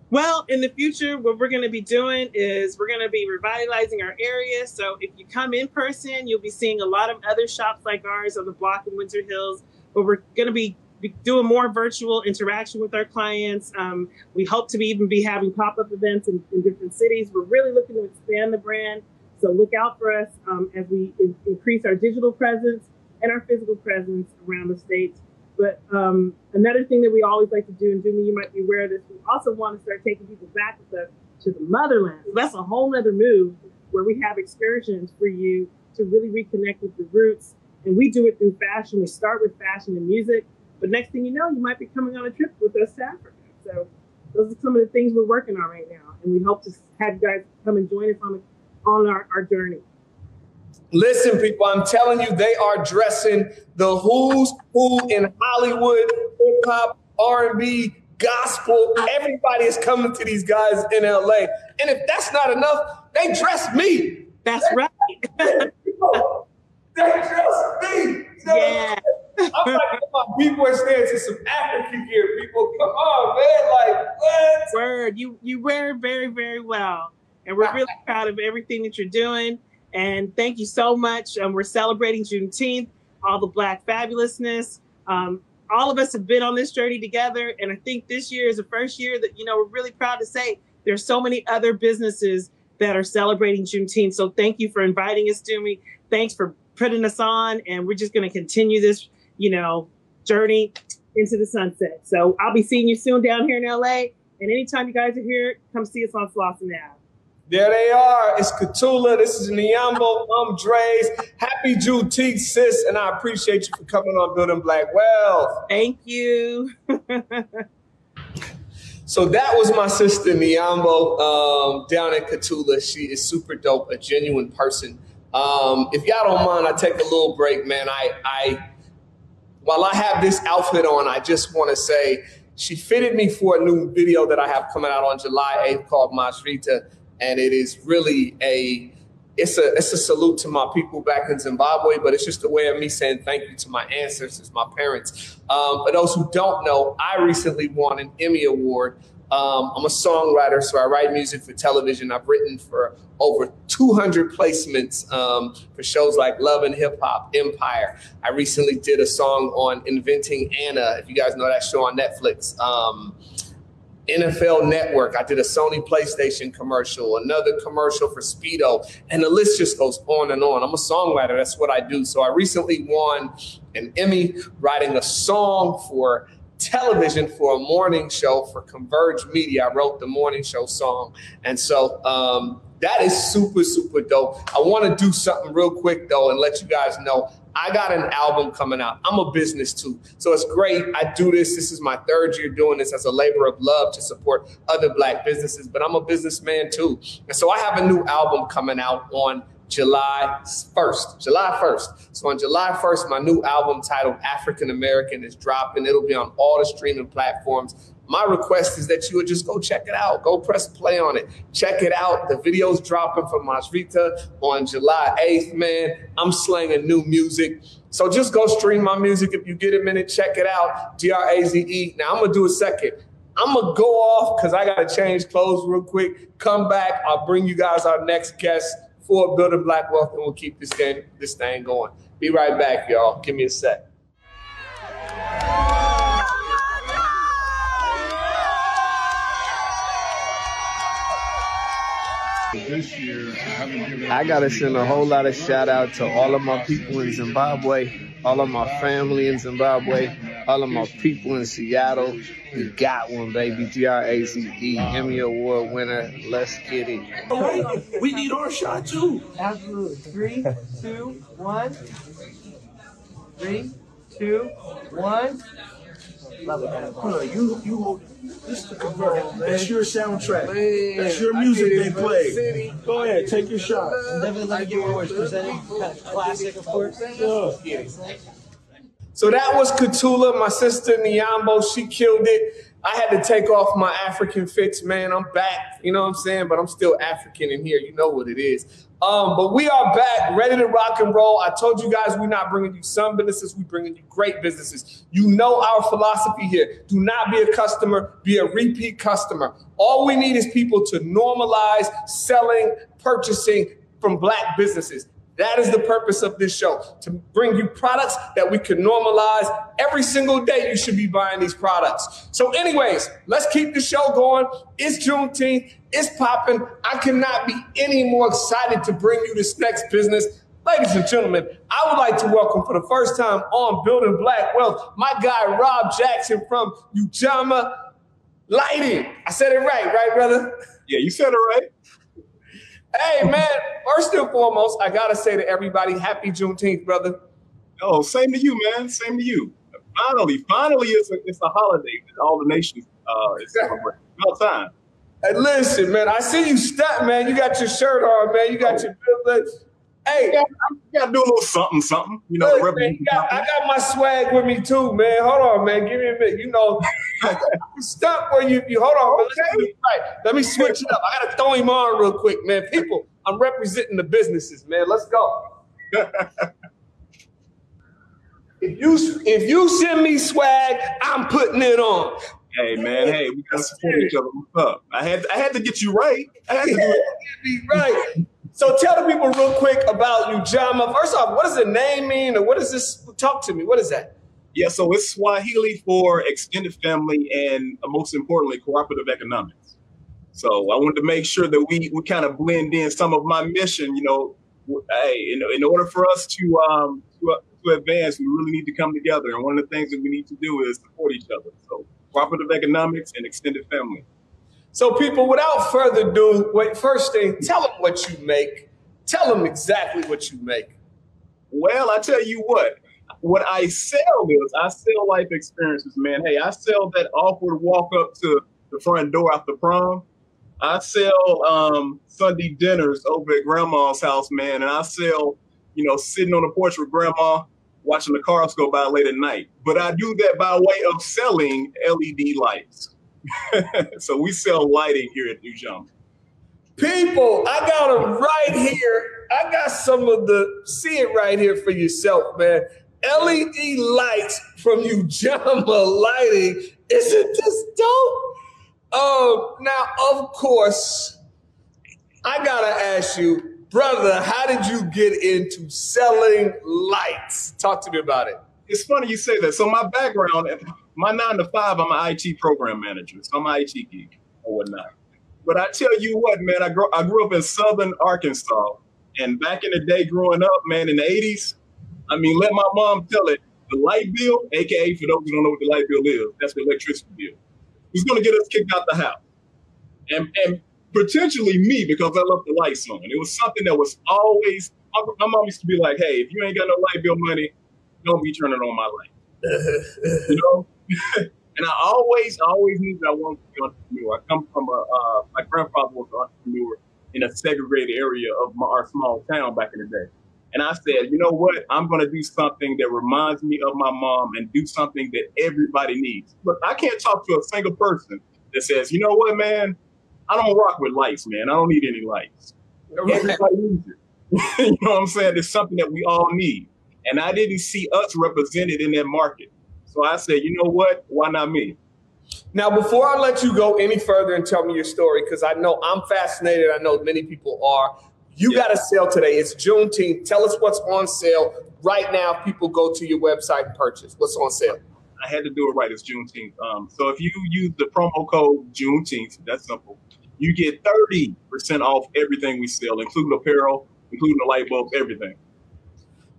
Well, in the future, what we're going to be doing is we're going to be revitalizing our area. So if you come in person, you'll be seeing a lot of other shops like ours on the block in Windsor Hills. But we're going to be doing more virtual interaction with our clients. Um, we hope to be even be having pop-up events in, in, different cities. We're really looking to expand the brand. So look out for us um, as we in, increase our digital presence and our physical presence around the states. But um, another thing that we always like to do, and Jimmy, you might be aware of this, we also want to start taking people back with us to the motherland. So that's a whole other move where we have excursions for you to really reconnect with the roots. And we do it through fashion. We start with fashion and music but next thing you know, you might be coming on a trip with us to Africa. So those are some of the things we're working on right now. And we hope to have you guys come and join us on, on our, our journey. Listen, people, I'm telling you, they are dressing the who's who in Hollywood, hip hop, R&B, gospel. Everybody is coming to these guys in LA. And if that's not enough, they dress me. That's right. they dress me. yeah. I'm like, come on, people are staying to some African gear. People, come on, man. Like, what? Word, you you wear very very well, and we're really proud of everything that you're doing. And thank you so much. Um, we're celebrating Juneteenth, all the Black fabulousness. Um, all of us have been on this journey together, and I think this year is the first year that you know we're really proud to say there's so many other businesses that are celebrating Juneteenth. So thank you for inviting us, Dumi. Thanks for putting us on, and we're just going to continue this you know, journey into the sunset. So I'll be seeing you soon down here in LA. And anytime you guys are here, come see us on Slauson Ave. There they are. It's Katula. This is Niambo. I'm Draze. Happy Juneteenth, sis, and I appreciate you for coming on Building Black Wealth. Thank you. so that was my sister Niambo um, down at Katula. She is super dope, a genuine person. Um, if y'all don't mind, I take a little break, man. I, I, while I have this outfit on, I just want to say she fitted me for a new video that I have coming out on July 8th called Mashrita. And it is really a it's a it's a salute to my people back in Zimbabwe, but it's just a way of me saying thank you to my ancestors, my parents. Um, for those who don't know, I recently won an Emmy Award. Um, I'm a songwriter, so I write music for television. I've written for over 200 placements um, for shows like Love and Hip Hop, Empire. I recently did a song on Inventing Anna, if you guys know that show on Netflix. Um, NFL Network. I did a Sony PlayStation commercial, another commercial for Speedo, and the list just goes on and on. I'm a songwriter. That's what I do. So I recently won an Emmy writing a song for television for a morning show for Converge Media. I wrote the morning show song. And so um, that is super, super dope. I want to do something real quick, though, and let you guys know I got an album coming out. I'm a business too. So it's great. I do this. This is my third year doing this as a labor of love to support other black businesses, but I'm a businessman too. And so I have a new album coming out on July 1st. July 1st. So on July 1st, my new album titled African American is dropping. It'll be on all the streaming platforms. My request is that you would just go check it out. Go press play on it. Check it out. The video's dropping for Mashrita on July 8th, man. I'm slanging new music. So just go stream my music if you get a minute. Check it out. D R A Z E. Now I'm going to do a second. I'm to go off because I got to change clothes real quick. Come back. I'll bring you guys our next guest for Building Black Wealth and we'll keep this thing, this thing going. Be right back, y'all. Give me a sec. this year, I gotta send a whole lot of shout out to all of my people in Zimbabwe, all of my family in Zimbabwe, all of my people in Seattle. We got one, baby. D R A Z E, Emmy Award winner. Let's get it. We need our shot too. Absolutely. Three, two, one. Three, two, one. Love it, man. Hold on, you you hold this is the convert. That's your soundtrack. Man, That's your music they play. Go ahead, take your shot. And definitely let me get awards presented. Kind of classic, of course. Yeah. So that was Katula, my sister Niambo. She killed it. I had to take off my African fits, man. I'm back. You know what I'm saying? But I'm still African in here. You know what it is. Um, but we are back, ready to rock and roll. I told you guys we're not bringing you some businesses, we're bringing you great businesses. You know our philosophy here. Do not be a customer, be a repeat customer. All we need is people to normalize selling, purchasing from black businesses. That is the purpose of this show to bring you products that we can normalize. Every single day, you should be buying these products. So, anyways, let's keep the show going. It's Juneteenth, it's popping. I cannot be any more excited to bring you this next business. Ladies and gentlemen, I would like to welcome for the first time on Building Black Wealth my guy Rob Jackson from Ujamaa Lighting. I said it right, right, brother? Yeah, you said it right. Hey man, first and foremost, I gotta say to everybody, happy Juneteenth, brother. Oh, same to you, man. Same to you. Finally, finally, it's a, it's a holiday that all the nations uh, is celebrating. About time. Hey, listen, man. I see you step, man. You got your shirt on, man. You got your Hey, yeah, I gotta do a little something, something. You know, look, man, got, I got my swag with me too, man. Hold on, man. Give me a minute. You know, stop where you, you hold on. Okay. Let, right. Let me switch it up. I gotta throw him on real quick, man. People, I'm representing the businesses, man. Let's go. if you if you send me swag, I'm putting it on. Hey man, hey, we gotta support each other. What's up? I had I had to get you right. I had to do it. right. So tell the people real quick about Ujamaa. First off, what does the name mean, or what does this? Talk to me. What is that? Yeah, so it's Swahili for extended family and uh, most importantly, cooperative economics. So I wanted to make sure that we we kind of blend in some of my mission. You know, hey, in, in order for us to um to, uh, to advance, we really need to come together. And one of the things that we need to do is support each other. So cooperative economics and extended family. So, people, without further ado, wait, first thing, tell them what you make. Tell them exactly what you make. Well, I tell you what, what I sell is I sell life experiences, man. Hey, I sell that awkward walk up to the front door after prom. I sell um, Sunday dinners over at grandma's house, man, and I sell, you know, sitting on the porch with grandma, watching the cars go by late at night. But I do that by way of selling LED lights. so we sell lighting here at Ujamaa. People, I got them right here. I got some of the, see it right here for yourself, man. LED lights from Ujamaa Lighting. Isn't this dope? Um, now, of course, I gotta ask you, brother, how did you get into selling lights? Talk to me about it. It's funny you say that. So my background, my nine to five, I'm an IT program manager. So I'm an IT geek or whatnot. But I tell you what, man, I grew I grew up in southern Arkansas. And back in the day, growing up, man, in the 80s, I mean, let my mom tell it, the light bill, aka for those who don't know what the light bill is, that's the electricity bill. Who's gonna get us kicked out the house? And and potentially me because I left the lights on. It was something that was always my mom used to be like, hey, if you ain't got no light bill money, don't be turning on my light. you know? And I always, always knew that I wanted to be an entrepreneur. I come from a, uh, my grandfather was an entrepreneur in a segregated area of my, our small town back in the day. And I said, you know what? I'm going to do something that reminds me of my mom and do something that everybody needs. But I can't talk to a single person that says, you know what, man? I don't rock with lights, man. I don't need any lights. Everybody needs it. you know what I'm saying? It's something that we all need. And I didn't see us represented in that market. So I said, you know what? Why not me? Now, before I let you go any further and tell me your story, because I know I'm fascinated, I know many people are. You yeah. got a sale today. It's Juneteenth. Tell us what's on sale right now. People go to your website and purchase. What's on sale? I had to do it right. It's Juneteenth. Um, so if you use the promo code Juneteenth, that's simple. You get 30% off everything we sell, including apparel, including the light bulbs, everything.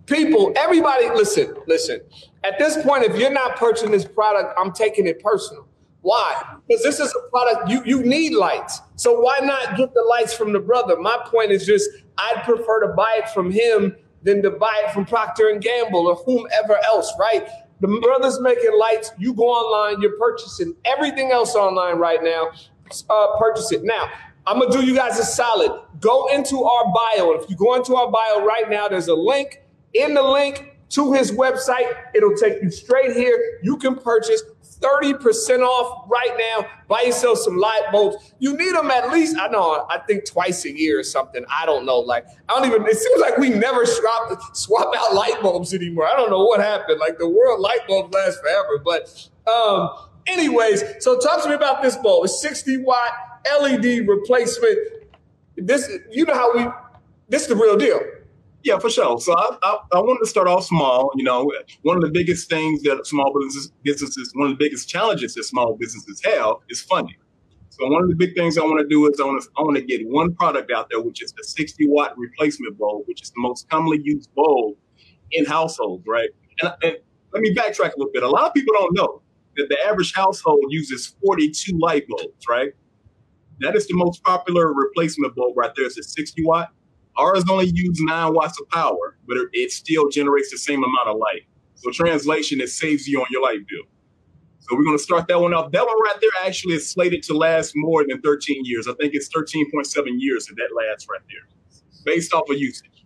People, everybody, listen, listen. At this point, if you're not purchasing this product, I'm taking it personal. Why? Because this is a product you you need lights. So why not get the lights from the brother? My point is just I'd prefer to buy it from him than to buy it from Procter and Gamble or whomever else, right? The brother's making lights. You go online, you're purchasing everything else online right now. Uh, purchase it now. I'm gonna do you guys a solid. Go into our bio. If you go into our bio right now, there's a link. In the link to his website, it'll take you straight here. You can purchase 30% off right now. Buy yourself some light bulbs. You need them at least, I know, I think twice a year or something. I don't know. Like, I don't even, it seems like we never swap, swap out light bulbs anymore. I don't know what happened. Like, the world light bulbs last forever. But, um, anyways, so talk to me about this bulb. It's 60 watt LED replacement. This, you know how we, this is the real deal. Yeah, for sure. So I, I, I, wanted to start off small. You know, one of the biggest things that small businesses, businesses, one of the biggest challenges that small businesses have is funding. So one of the big things I want to do is I want to I want to get one product out there, which is the 60 watt replacement bulb, which is the most commonly used bulb in households, right? And, and let me backtrack a little bit. A lot of people don't know that the average household uses 42 light bulbs, right? That is the most popular replacement bulb right there. It's a 60 watt. Ours only use nine watts of power, but it still generates the same amount of light. So translation, it saves you on your light bill. So we're going to start that one off. That one right there actually is slated to last more than 13 years. I think it's 13.7 years that that lasts right there, based off of usage.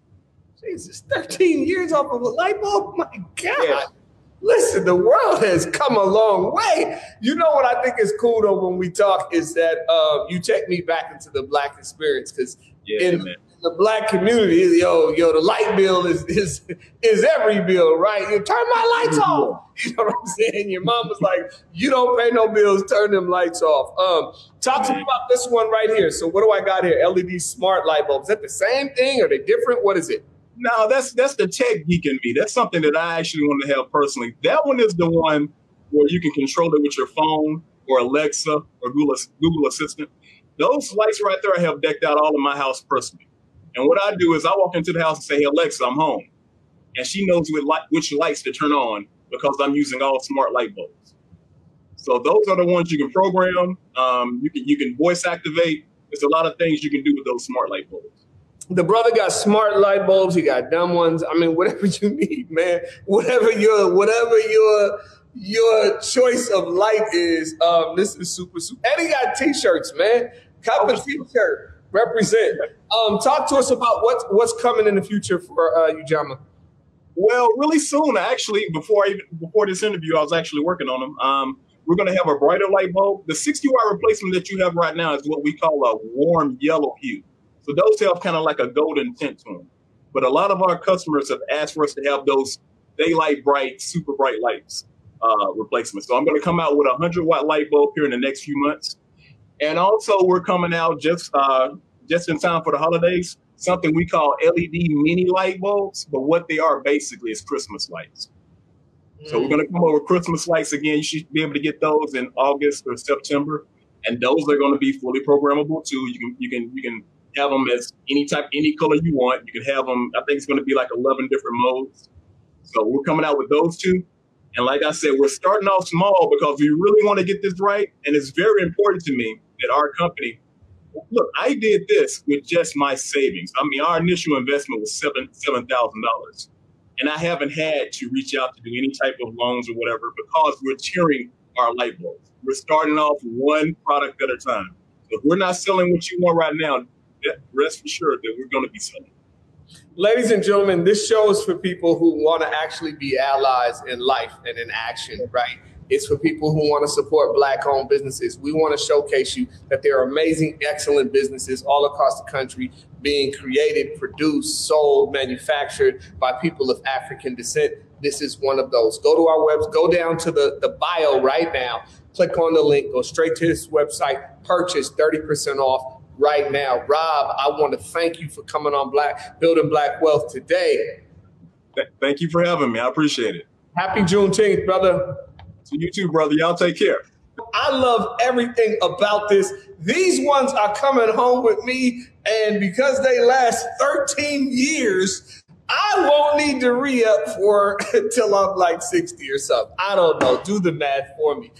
Jesus, 13 years off of a light bulb? My God. Yeah. Listen, the world has come a long way. You know what I think is cool though when we talk is that uh, you take me back into the black experience because yeah, in, man the black community, yo, yo, the light bill is is is every bill, right? You turn my lights off. You know what I'm saying? Your mom was like, you don't pay no bills, turn them lights off. Um, talk to me about this one right here. So what do I got here? LED smart light bulbs. Is that the same thing? Are they different? What is it? No, that's that's the tech geek in me. That's something that I actually want to have personally. That one is the one where you can control it with your phone or Alexa or Google Google Assistant. Those lights right there I have decked out all of my house personally. And what I do is I walk into the house and say, hey, Alexa, I'm home. And she knows which, light, which lights to turn on because I'm using all smart light bulbs. So those are the ones you can program. Um, you can you can voice activate. There's a lot of things you can do with those smart light bulbs. The brother got smart light bulbs. He got dumb ones. I mean, whatever you need, man. Whatever your whatever your your choice of light is. Um, this is super super. And he got t-shirts, man. Cop a t-shirt. Represent. Um, talk to us about what's what's coming in the future for uh, Ujamaa. Well, really soon, actually, before I even before this interview, I was actually working on them. Um, we're going to have a brighter light bulb. The 60 watt replacement that you have right now is what we call a warm yellow hue. So those have kind of like a golden tint to them. But a lot of our customers have asked for us to have those daylight bright, super bright lights uh, replacements. So I'm going to come out with a 100 watt light bulb here in the next few months. And also, we're coming out just uh, just in time for the holidays. Something we call LED mini light bulbs, but what they are basically is Christmas lights. So we're going to come over Christmas lights again. You should be able to get those in August or September, and those are going to be fully programmable too. You can you can you can have them as any type, any color you want. You can have them. I think it's going to be like eleven different modes. So we're coming out with those two, and like I said, we're starting off small because we really want to get this right, and it's very important to me that our company. Look, I did this with just my savings. I mean, our initial investment was seven seven thousand dollars and I haven't had to reach out to do any type of loans or whatever because we're tiering our light bulbs. We're starting off one product at a time. If we're not selling what you want right now, rest assured that we're going to be selling. Ladies and gentlemen, this show is for people who want to actually be allies in life and in action, right? It's for people who want to support black owned businesses. We want to showcase you that there are amazing, excellent businesses all across the country being created, produced, sold, manufactured by people of African descent. This is one of those. Go to our webs, go down to the, the bio right now, click on the link, go straight to this website, purchase 30% off right now. Rob, I want to thank you for coming on Black Building Black Wealth today. Thank you for having me. I appreciate it. Happy Juneteenth, brother. To you too, brother. Y'all take care. I love everything about this. These ones are coming home with me, and because they last 13 years, I won't need to re up for until I'm like 60 or something. I don't know. Do the math for me.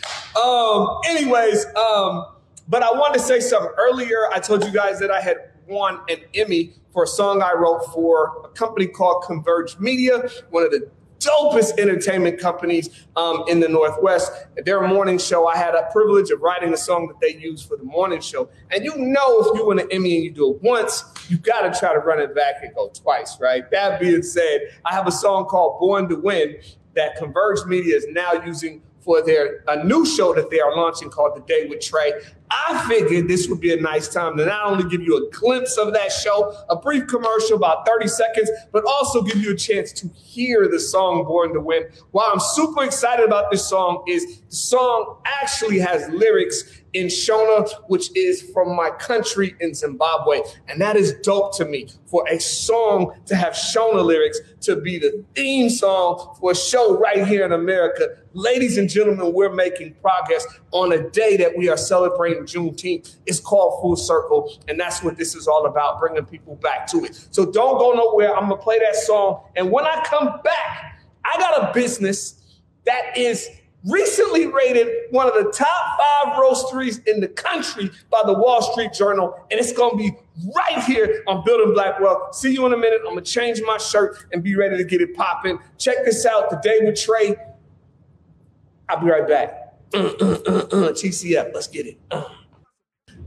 Um, anyways, um, but I wanted to say something earlier. I told you guys that I had won an Emmy for a song I wrote for a company called Converge Media, one of the dopest entertainment companies um, in the Northwest. Their morning show, I had a privilege of writing a song that they use for the morning show. And you know, if you win an Emmy and you do it once, you got to try to run it back and go twice, right? That being said, I have a song called Born to Win that Converge Media is now using for their a new show that they are launching called The Day with Trey. I figured this would be a nice time to not only give you a glimpse of that show, a brief commercial about 30 seconds, but also give you a chance to hear the song Born to Win. Why I'm super excited about this song is the song actually has lyrics in Shona, which is from my country in Zimbabwe. And that is dope to me for a song to have Shona lyrics to be the theme song for a show right here in America. Ladies and gentlemen, we're making progress on a day that we are celebrating Juneteenth. It's called Full Circle, and that's what this is all about, bringing people back to it. So don't go nowhere. I'm going to play that song. And when I come back, I got a business that is recently rated one of the top five roasteries in the country by the Wall Street Journal, and it's gonna be right here on Building Black Wealth. See you in a minute. I'm gonna change my shirt and be ready to get it popping. Check this out, the day with Trey. I'll be right back. Uh, uh, uh, TCF, let's get it.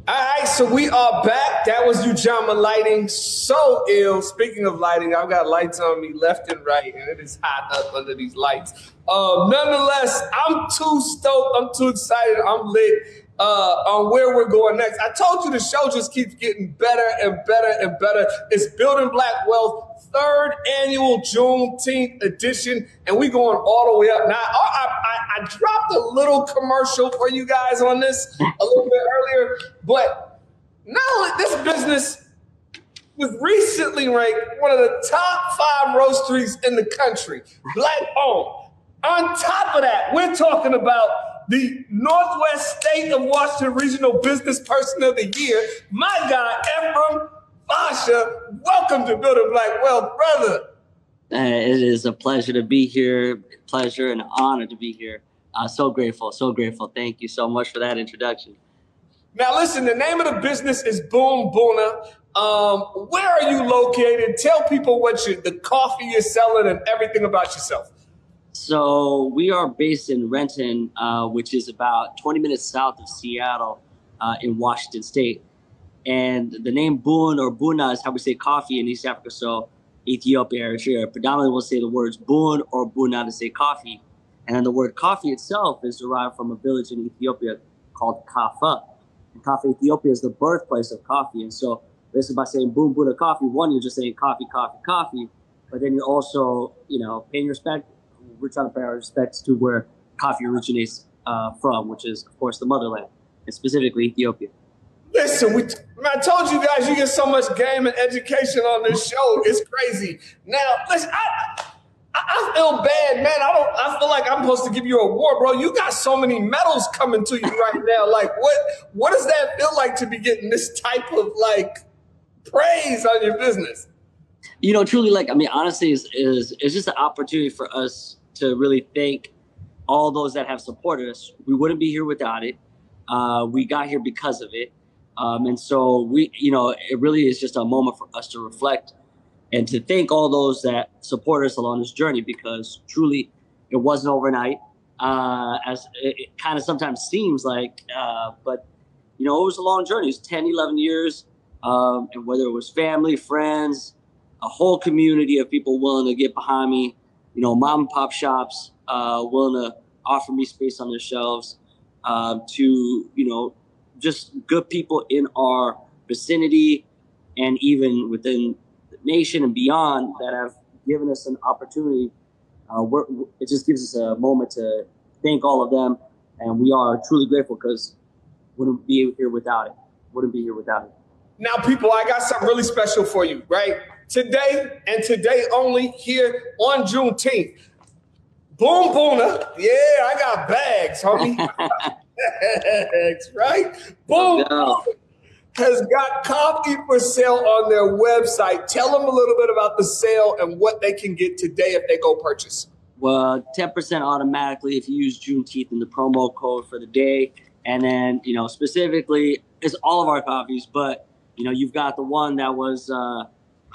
All right, so we are back. That was Ujamaa lighting. So ill. Speaking of lighting, I've got lights on me left and right, and it is hot up under these lights. Um, nonetheless, I'm too stoked. I'm too excited. I'm lit uh, on where we're going next. I told you the show just keeps getting better and better and better. It's Building Black Wealth third annual Juneteenth edition, and we going all the way up. Now, I, I, I, dropped a little commercial for you guys on this a little bit earlier, but now this business was recently ranked one of the top five roasteries in the country, black owned. On top of that, we're talking about the Northwest State of Washington Regional Business Person of the Year, my guy, Efrem Fesaha, welcome to Building Black Wealth, brother. Uh, it is a pleasure to be here. Pleasure and honor to be here. Uh, so grateful, so grateful. Thank you so much for that introduction. Now, listen, the name of the business is Boon Boona. Um, where are you located? Tell people what you, the coffee you're selling and everything about yourself. So we are based in Renton, uh, which is about 20 minutes south of Seattle uh, in Washington State. And the name Boon or Buna is how we say coffee in East Africa. So Ethiopia, Eritrea, predominantly will say the words Boon or Buna to say coffee. And then the word coffee itself is derived from a village in Ethiopia called Kafa. And Kafa, Ethiopia is the birthplace of coffee. And so basically by saying Boon Boona coffee, one, you're just saying coffee, coffee, coffee. But then you're also, you know, paying respect. We're trying to pay our respects to where coffee originates uh, from, which is, of course, the motherland, and specifically Ethiopia. Listen, we, I told you guys you get so much game and education on this show. It's crazy. Now, listen, I, I feel bad, man. I don't. I feel like I'm supposed to give you a award, bro. You got so many medals coming to you right now. Like, what? What does that feel like to be getting this type of like praise on your business? You know, truly, like I mean, honestly, is is it's just an opportunity for us to really thank all those that have supported us. We wouldn't be here without it. Uh, we got here because of it, um, and so we, you know, it really is just a moment for us to reflect and to thank all those that support us along this journey because truly it wasn't overnight uh, as it, it kind of sometimes seems like uh, but you know it was a long journey. It's 10 11 years um, and whether it was family friends a whole community of people willing to get behind me you know mom and pop shops uh, willing to offer me space on their shelves uh, to you know just good people in our vicinity and even within the nation and beyond that have given us an opportunity. Uh, it just gives us a moment to thank all of them, and we are truly grateful because wouldn't be here without it. Wouldn't be here without it. Now, people, I got something really special for you, right? Today and today only here on Juneteenth. Boon Boona. Yeah, I got bags, homie. bags, right? Boom. No has got coffee for sale on their website. Tell them a little bit about the sale and what they can get today if they go purchase. Well, 10% automatically if you use Juneteenth in the promo code for the day. And then, you know, specifically, it's all of our coffees, but, you know, you've got the one that was uh,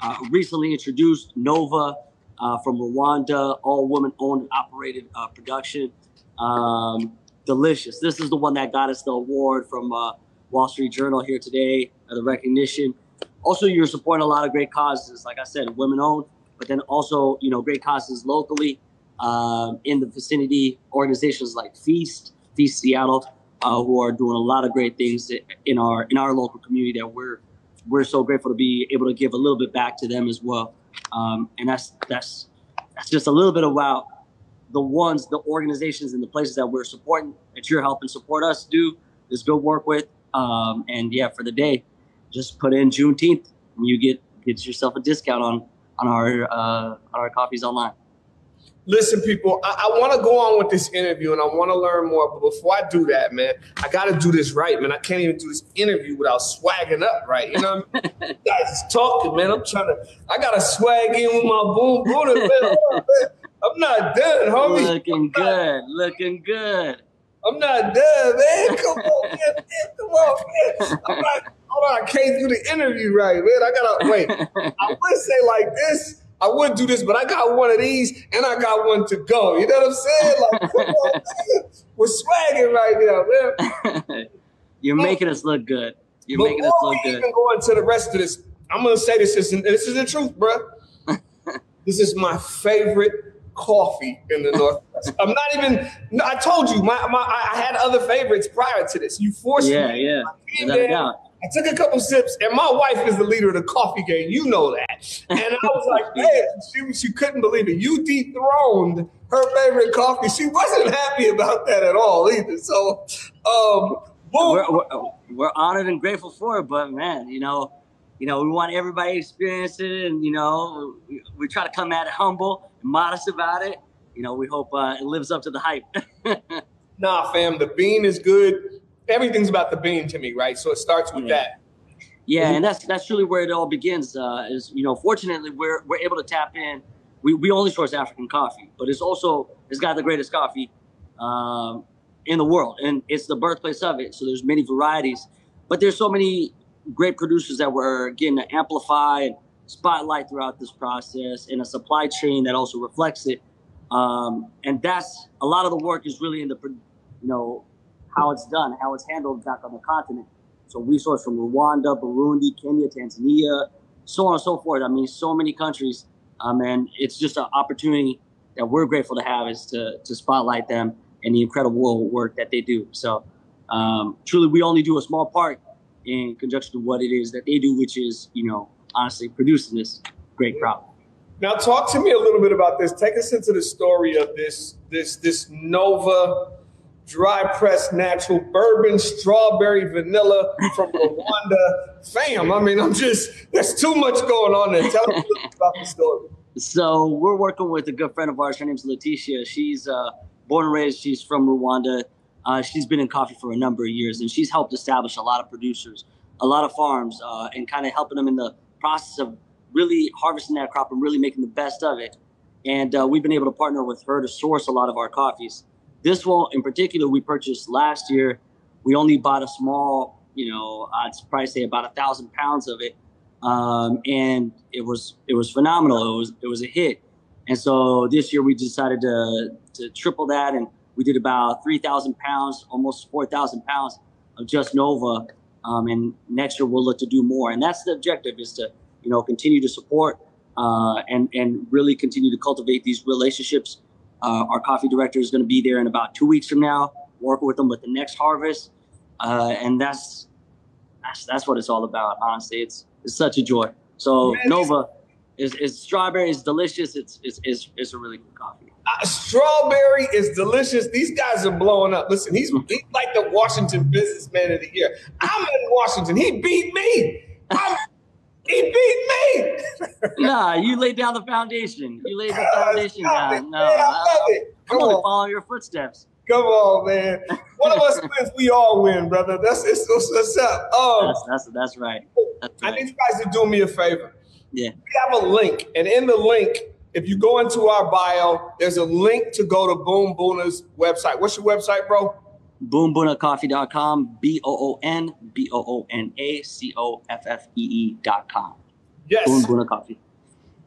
uh, recently introduced, Nova uh, from Rwanda, all woman owned and operated uh, production. Um, delicious. This is the one that got us the award from uh, Wall Street Journal here today, uh, the recognition. Also, you're supporting a lot of great causes, like I said, women owned, but then also, you know, great causes locally um, in the vicinity, organizations like Feast, FEEST Seattle, uh, who are doing a lot of great things in our in our local community that we're we're so grateful to be able to give a little bit back to them as well. Um, and that's that's that's just a little bit about the ones, the organizations, and the places that we're supporting that you're helping support us do this good work with. Um, and yeah, for the day, just put in Juneteenth, and you get get yourself a discount on on our uh, on our coffees online. Listen, people, I, I want to go on with this interview and I want to learn more. But before I do that, man, I got to do this right, man. I can't even do this interview without swagging up, right? You know what I mean? guys is talking, man. I'm trying to, I got to swag in with my boom boom. Man. I'm not done, homie. Looking good. Looking good. I'm not done, man. Come on, man. Come on, man. I'm not, hold on, I can't do the interview right, man. I gotta wait. I would say like this. I would do this, but I got one of these and I got one to go. You know what I'm saying? Like, come on, man. We're swagging right now, man. You're making us look good. You're making us look good. we good. Even go into the rest of this, I'm gonna say this is this is the truth, bro. this is my favorite coffee in the Northwest. I'm not even. I told you, my, my I had other favorites prior to this. You forced yeah, me. Yeah, yeah. I took a couple sips, and my wife is the leader of the coffee game. You know that. And I was like, man, she, she couldn't believe it. You dethroned her favorite coffee. She wasn't happy about that at all either. So, um, we're, we're, we're honored and grateful for it, but man, you know, you know, we want everybody to experience it, and you know, we, we try to come at it humble and modest about it. You know, we hope uh, it lives up to the hype. nah, fam, the bean is good. Everything's about the bean to me, right? So it starts with yeah. that. Yeah, and that's that's truly where it all begins. Uh, is you know, fortunately, we're we're able to tap in. We, we only source African coffee, but it's also it's got the greatest coffee um, in the world, and it's the birthplace of it. So there's many varieties, but there's so many great producers that we're getting to amplify and spotlight throughout this process, and a supply chain that also reflects it. Um, and that's a lot of the work is really in the, you know, how it's done, how it's handled back on the continent. So we source from Rwanda, Burundi, Kenya, Tanzania, so on and so forth. I mean, so many countries, um, and it's just an opportunity that we're grateful to have is to to spotlight them and the incredible work that they do. So um, truly, we only do a small part in conjunction to what it is that they do, which is you know honestly producing this great product. Now, talk to me a little bit about this. Take us into the story of this this this Nova dry pressed natural bourbon strawberry vanilla from Rwanda. Fam, I mean, I'm just there's too much going on there. Tell us about the story. So we're working with a good friend of ours. Her name's Letitia. She's uh, born and raised. She's from Rwanda. Uh, she's been in coffee for a number of years, and she's helped establish a lot of producers, a lot of farms, uh, and kind of helping them in the process of really harvesting that crop and really making the best of it. And uh, we've been able to partner with her to source a lot of our coffees. This one in particular, we purchased last year. We only bought a small, you know, I'd probably say about a thousand pounds of it, um, and it was it was phenomenal. It was it was a hit. And so this year we decided to to triple that, and we did about three thousand pounds, almost four thousand pounds of just Nova. Um, and next year we'll look to do more. And that's the objective: is to you know continue to support uh, and and really continue to cultivate these relationships uh, our coffee director is going to be there in about two weeks from now, working with them with the next harvest, uh, and that's that's that's what it's all about. Honestly, it's it's such a joy. So Nova is, is strawberry is delicious. It's it's it's, it's a really good coffee. Uh, strawberry is delicious. These guys are blowing up. Listen, he's, he's like the Washington Businessman of the Year. I'm in Washington. He beat me. I'm he beat me. nah, you laid down the foundation. You laid the foundation down. No, yeah, I love it. Come I'm on. follow your footsteps. Come on, man. One of us wins, we all win, brother. That's it's, it's what's up. Um, that's, that's that's right. That's right. I need you guys to do me a favor. Yeah. We have a link, and in the link, if you go into our bio, there's a link to go to Boon Boona's website. What's your website, bro? boonboonacoffee.com, B O O N B O O N A C O F F E E.com. Yes. Boon Boona Coffee.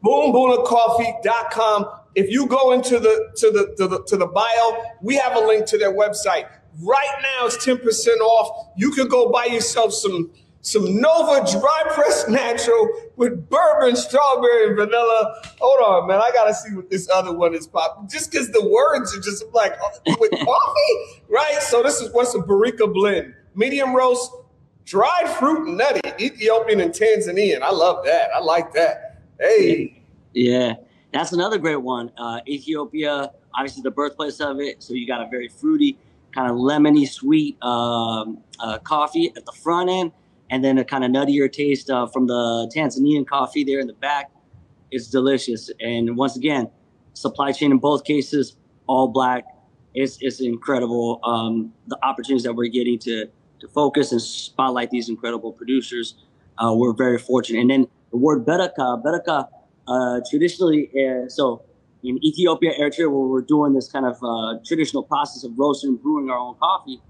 BoonBoonaCoffee.com. If you go into the to the to the to the bio, we have a link to their website. Right now, it's 10% off. You can go buy yourself some some Nova dry press natural with bourbon, strawberry, and vanilla. Hold on, man. I gotta see what this other one is popping. Just because the words are just like with coffee, right? So this is what's a Barika blend, medium roast, dried fruit nutty, Ethiopian and Tanzanian. I love that. I like that. Hey, yeah, that's another great one. Uh, Ethiopia, obviously the birthplace of it, so you got a very fruity, kind of lemony, sweet um, uh, coffee at the front end and then a kind of nuttier taste uh, from the Tanzanian coffee there in the back. It's delicious. And once again, supply chain in both cases, all black. It's, it's incredible. Um, the opportunities that we're getting to, to focus and spotlight these incredible producers. Uh, we're very fortunate. And then the word beraka, beraka, uh, traditionally, uh, so in Ethiopia, Eritrea, where we're doing this kind of uh, traditional process of roasting and brewing our own coffee,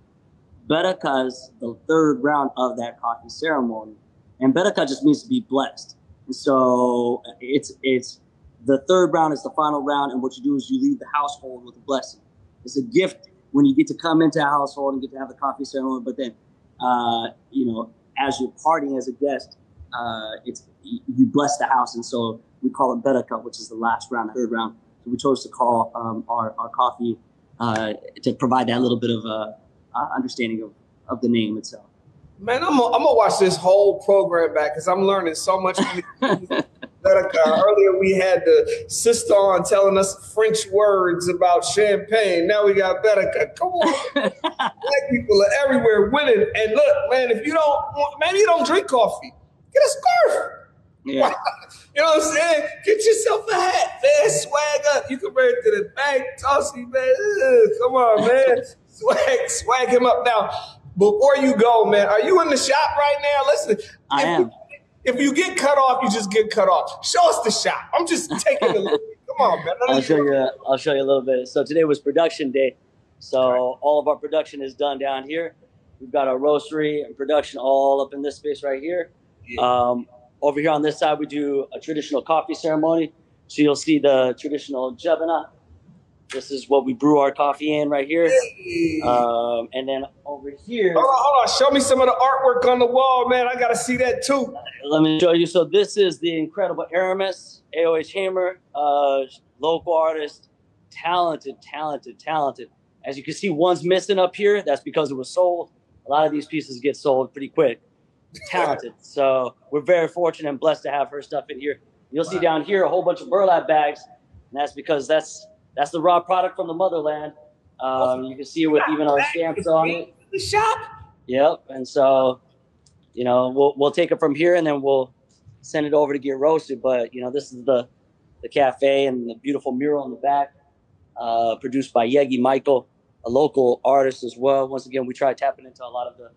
Beraka the third round of that coffee ceremony. And Beraka just means to be blessed. And so it's it's the third round is the final round, and what you do is you leave the household with a blessing. It's a gift when you get to come into a household and get to have the coffee ceremony, but then uh, you know, as you're partying as a guest, uh, it's you bless the house, and so we call it Beraka, which is the last round, third round. So we chose to call um, our, our coffee uh, to provide that little bit of a uh, understanding of, of the name itself. Man, I'm gonna, I'm gonna watch this whole program back because I'm learning so much. Earlier, we had the sister on telling us French words about champagne. Now we got Beraka. Come on, black people are everywhere winning. And look, man, if you don't, maybe you don't drink coffee, get a scarf. Yeah. you know what I'm saying? Get yourself a hat, man. Swag up. You can wear it to the bank, tossy, man. Come on, man swag, swag him up now. Before you go, man, are you in the shop right now? Listen, I if, am. You, if you get cut off, you just get cut off. Show us the shop. I'm just taking a look. Come on, man. I'll show you. I'll show you a little bit. So today was production day. So all of our production is done down here. We've got our roastery and production all up in this space right here. Um, over here on this side, we do a traditional coffee ceremony. So you'll see the traditional jebana. This is what we brew our coffee in right here. Um, and then over here, Hold on, hold on. Show me some of the artwork on the wall, man. I gotta see that too. let me show you. So this is the incredible Aramis, AOH Hammer, uh, local artist, talented, talented, talented. As you can see, one's missing up here. That's because it was sold. A lot of these pieces get sold pretty quick. Talented. so we're very fortunate and blessed to have her stuff in here. You'll see down here a whole bunch of burlap bags, and that's because that's that's the raw product from the motherland. Um, you can see it with even our stamps on it. The shop. Yep. And so, you know, we'll we'll take it from here and then we'll send it over to get roasted. But you know, this is the the cafe and the beautiful mural in the back, uh, produced by Yegi Michael, a local artist as well. Once again, we try tapping into a lot of the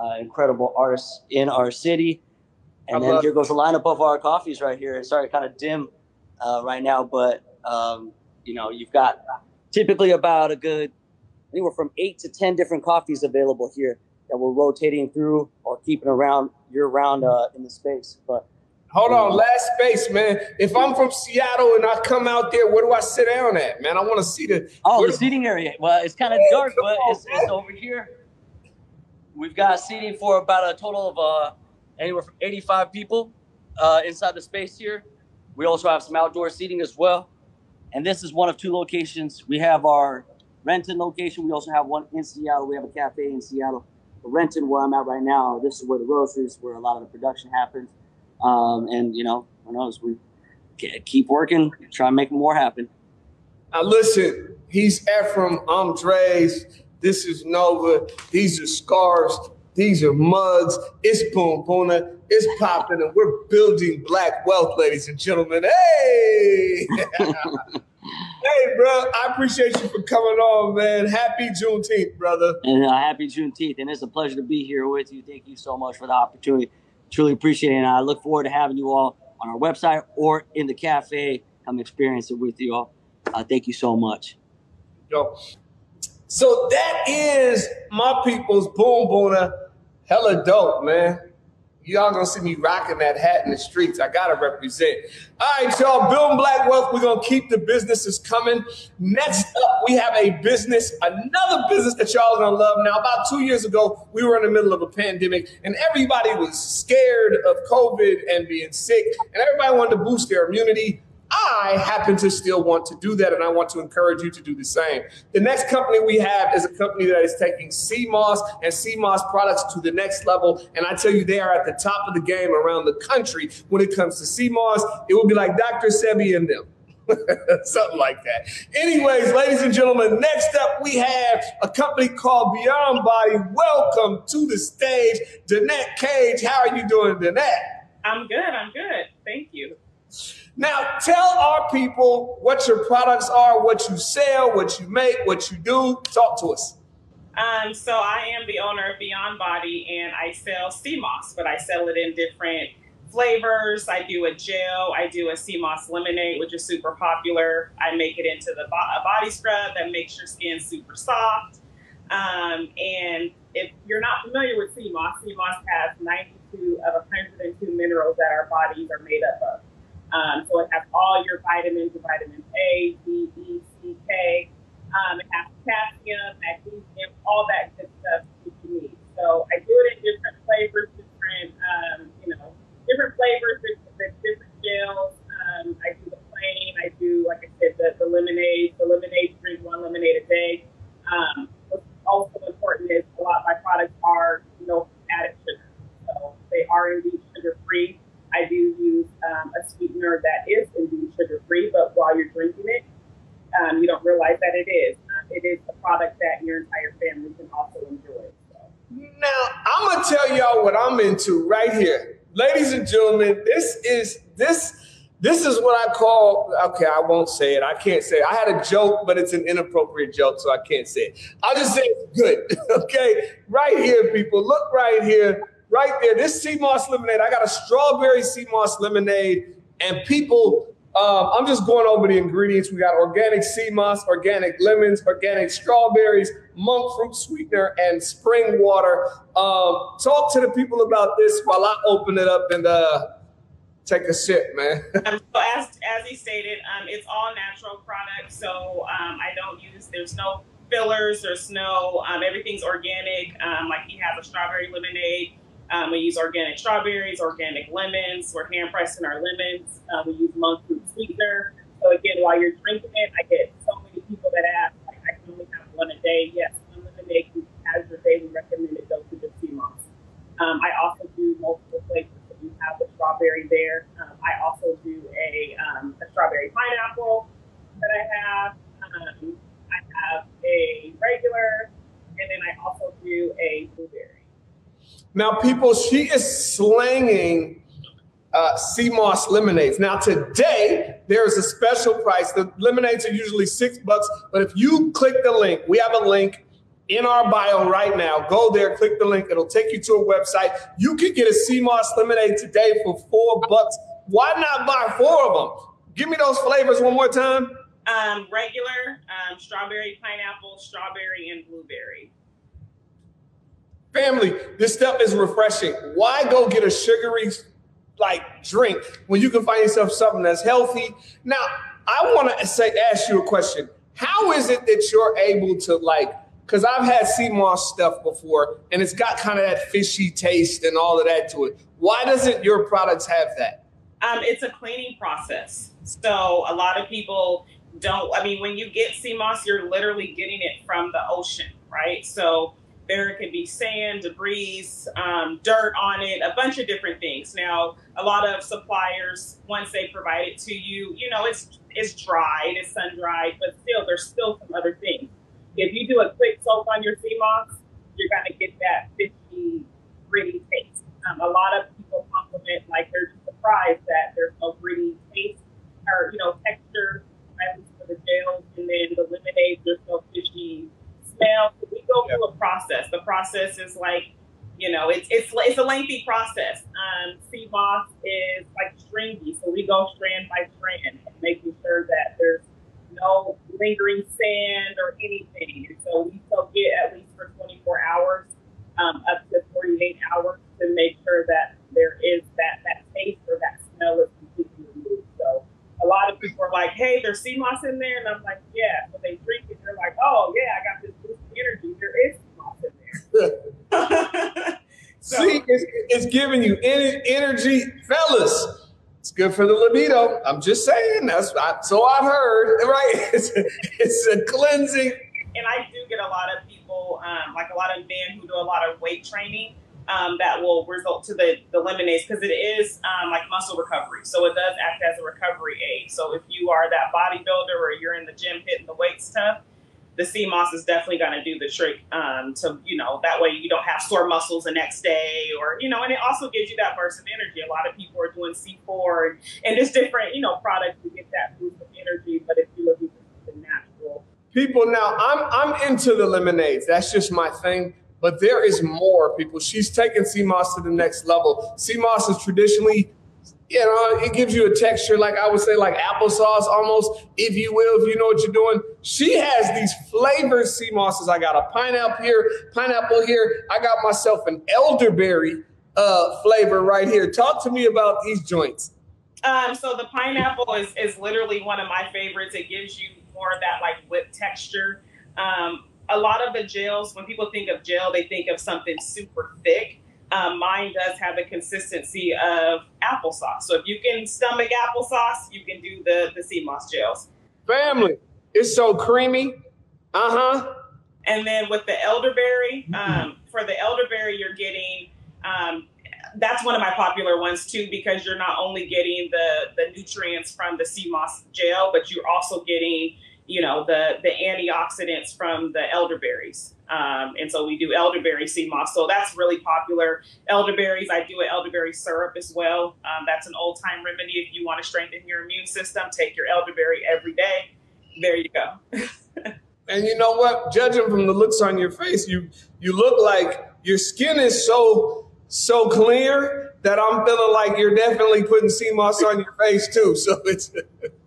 uh, incredible artists in our city. And I then love here goes the lineup of our coffees right here. Sorry, kind of dim uh, right now, but um, you know, you've got typically about a good anywhere from eight to ten different coffees available here that we're rotating through or keeping around year round uh, in the space. But Hold on, last space, man. If I'm from Seattle and I come out there, where do I sit down at, man? I want to see the. oh, the seating area. Well, it's kind of Yeah, dark, but on, it's, it's over here. We've got seating for about a total of uh, anywhere from 85 people uh, inside the space here. We also have some outdoor seating as well. And this is one of two locations. We have our Renton location. We also have one in Seattle. We have a cafe in Seattle. The Renton, where I'm at right now, this is where the roastery is, where a lot of the production happens. Um, and, you know, who knows? We ke- keep working, try and make more happen. Now listen, he's Efrem, I'm Draze. This is Nova. These are scarves. These are mugs. It's Boon Boona. It's popping, and we're building black wealth, ladies and gentlemen. Hey, hey, bro. I appreciate you for coming on, man. Happy Juneteenth, brother. And uh, happy Juneteenth. And it's a pleasure to be here with you. Thank you so much for the opportunity. Truly appreciate it. And I look forward to having you all on our website or in the cafe. Come experience it with you all. Uh, thank you so much. Yo. So that is my people's Boon Boona. Hella dope, man. Y'all gonna see me rocking that hat in the streets. I gotta represent. All right, y'all. Building Black Wealth. We're gonna keep the businesses coming. Next up, we have a business, another business that y'all gonna love. Now, about two years ago, we were in the middle of a pandemic, and everybody was scared of COVID and being sick, and everybody wanted to boost their immunity. I happen to still want to do that, and I want to encourage you to do the same. The next company we have is a company that is taking sea moss and sea moss products to the next level. And I tell you, they are at the top of the game around the country when it comes to sea moss. It will be like Dr. Sebi and them. Something like that. Anyways, ladies and gentlemen, next up we have a company called Beyond Body. Welcome to the stage, Danette Cage. How are you doing, Danette? I'm good. I'm good. Thank you. Now, tell our people what your products are, what you sell, what you make, what you do. Talk to us. Um, so I am the owner of Beyond Body, and I sell sea moss, but I sell it in different flavors. I do a gel. I do a sea moss lemonade, which is super popular. I make it into the bo- a body scrub that makes your skin super soft. Um, and if you're not familiar with sea moss, sea moss has 92 of 102 minerals that our bodies are made up of. Um, so it has all your vitamins, vitamins A, D, E, C, K. Um, it has potassium, magnesium, all that good stuff that you need. So I do it in different flavors, different, um, you know, different flavors, different, different gels. Um, I do the plain. I do, like I said, the, the lemonade. The lemonade, drink one lemonade a day. Um, what's also important is a lot of my products are no added sugar. So they are indeed sugar free. I do use um, a sweetener that is indeed sugar free, but while you're drinking it, um, you don't realize that it is. Um, it is a product that your entire family can also enjoy. Now, I'm gonna tell y'all what I'm into right here. Ladies and gentlemen, this is this this is what I call okay, I won't say it. I can't say it. I had a joke, but it's an inappropriate joke, so I can't say it. I'll just say it's good. okay. Right here, people. Look right here. Right there. This sea moss lemonade. I got a strawberry sea moss lemonade, and people Um, I'm just going over the ingredients. We got organic sea moss, organic lemons, organic strawberries, monk fruit sweetener, and spring water. Um, talk to the people about this while I open it up and uh, take a sip, man. um, so as as he stated, um, it's all natural products. So um, I don't use. There's no fillers. There's no. Um, everything's organic. Um, like he has a strawberry lemonade. Um, we use organic strawberries, organic lemons. We're hand pressing our lemons. Uh, we use monk fruit sweetener. So again, while you're drinking it, I get so many people that ask, like, I can only have one a day. Yes, one unlimited as your daily recommended dosage of sea moss. Um, I also do multiple flavors. So you have the strawberry there. Um, I also do a, um, a strawberry pineapple that I have. Um, I have a regular, and then I also do a blueberry. Now, people, she is slanging uh, sea moss lemonades. Now, today there is a special price. The lemonades are usually six bucks, but if you click the link, we have a link in our bio right now. Go there, click the link. It'll take you to a website. You can get a sea moss lemonade today for four bucks. Why not buy four of them? Give me those flavors one more time. Um, regular, um, strawberry, pineapple, strawberry, and blueberry. Family, this stuff is refreshing. Why go get a sugary like drink when you can find yourself something that's healthy? Now, I want to say ask you a question. How is it that you're able to like because I've had sea moss stuff before and it's got kind of that fishy taste and all of that to it. Why doesn't your products have that? Um, it's a cleaning process. So a lot of people don't, I mean, when you get sea moss, you're literally getting it from the ocean, right? So there could be sand, debris, um, dirt on it, a bunch of different things. Now, a lot of suppliers, once they provide it to you, you know, it's it's dried, it's sun dried, but still, there's still some other things. If you do a quick soak on your sea moss, you're gonna get that fishy, gritty taste. Um, a lot of people compliment like they're just surprised that there's no gritty taste or you know texture, for the gels, and then the lemonade, there's no fishy smell. We go through a process. The process is like, you know, it's it's it's a lengthy process. Um, sea moss is like stringy, so we go strand by strand, making sure that there's no lingering sand or anything. And so we soak it at least for 24 hours, um, up to 48 hours, to make sure that there is that that taste or that smell is completely removed. So a lot of people are like, "Hey, there's sea moss in there," and I'm like, "Yeah." So they drink it, they're like, "Oh yeah, I got this boost energy. There is lots in there. so, See, it's, it's giving you energy, fellas. It's good for the libido. I'm just saying. That's I, so I've heard. Right? It's, it's a cleansing. And I do get a lot of people, um, like a lot of men who do a lot of weight training. Um, that will result to the, the lemonades because it is um, like muscle recovery. So it does act as a recovery aid. So if you are that bodybuilder or you're in the gym hitting the weights tough, the sea moss is definitely going to do the trick um, to, you know, that way you don't have sore muscles the next day or, you know, and it also gives you that burst of energy. A lot of people are doing C4 and, and just different, you know, products to get that boost of energy. But if you're looking for natural. People, now I'm, I'm into the lemonades. That's just my thing. But there is more, people. She's taking sea moss to the next level. sea moss is traditionally you know, it gives you a texture, like I would say, like applesauce almost, if you will, if you know what you're doing. She has these flavored mosses. I got a pineapple here, pineapple here. I got myself an elderberry uh, flavor right here. Talk to me about these joints. Um, so the pineapple is, is literally one of my favorites. It gives you more of that like whipped texture. Um, a lot of the gels, when people think of gel, they think of something super thick um, mine does have the consistency of applesauce. So if you can stomach applesauce, you can do the the sea moss gels. Family, it's so creamy. Uh huh. And then with the elderberry, um, for the elderberry, you're getting. Um, that's one of my popular ones too because you're not only getting the the nutrients from the sea moss gel, but you're also getting you know the the antioxidants from the elderberries. Um, and so we do elderberry sea moss. So that's really popular. Elderberries, I do an elderberry syrup as well. Um, that's an old time remedy if you want to strengthen your immune system. Take your elderberry every day. There you go. and you know what? Judging from the looks on your face, you you look like your skin is so so clear that I'm feeling like you're definitely putting sea moss on your face too. So it's.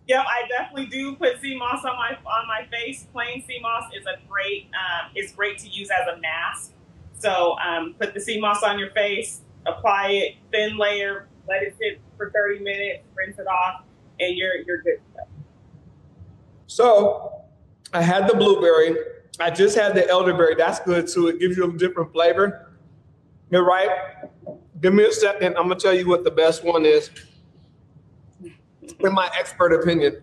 Yep, I definitely do put sea moss on my on my face. Plain sea moss is a great um, is great to use as a mask. So um, put the sea moss on your face, apply it, thin layer, let it sit for 30 minutes, rinse it off, and you're you're good. So I had the blueberry. I just had the elderberry. That's good too. It gives you a different flavor. You're right. Give me a second. I'm gonna tell you what the best one is in my expert opinion,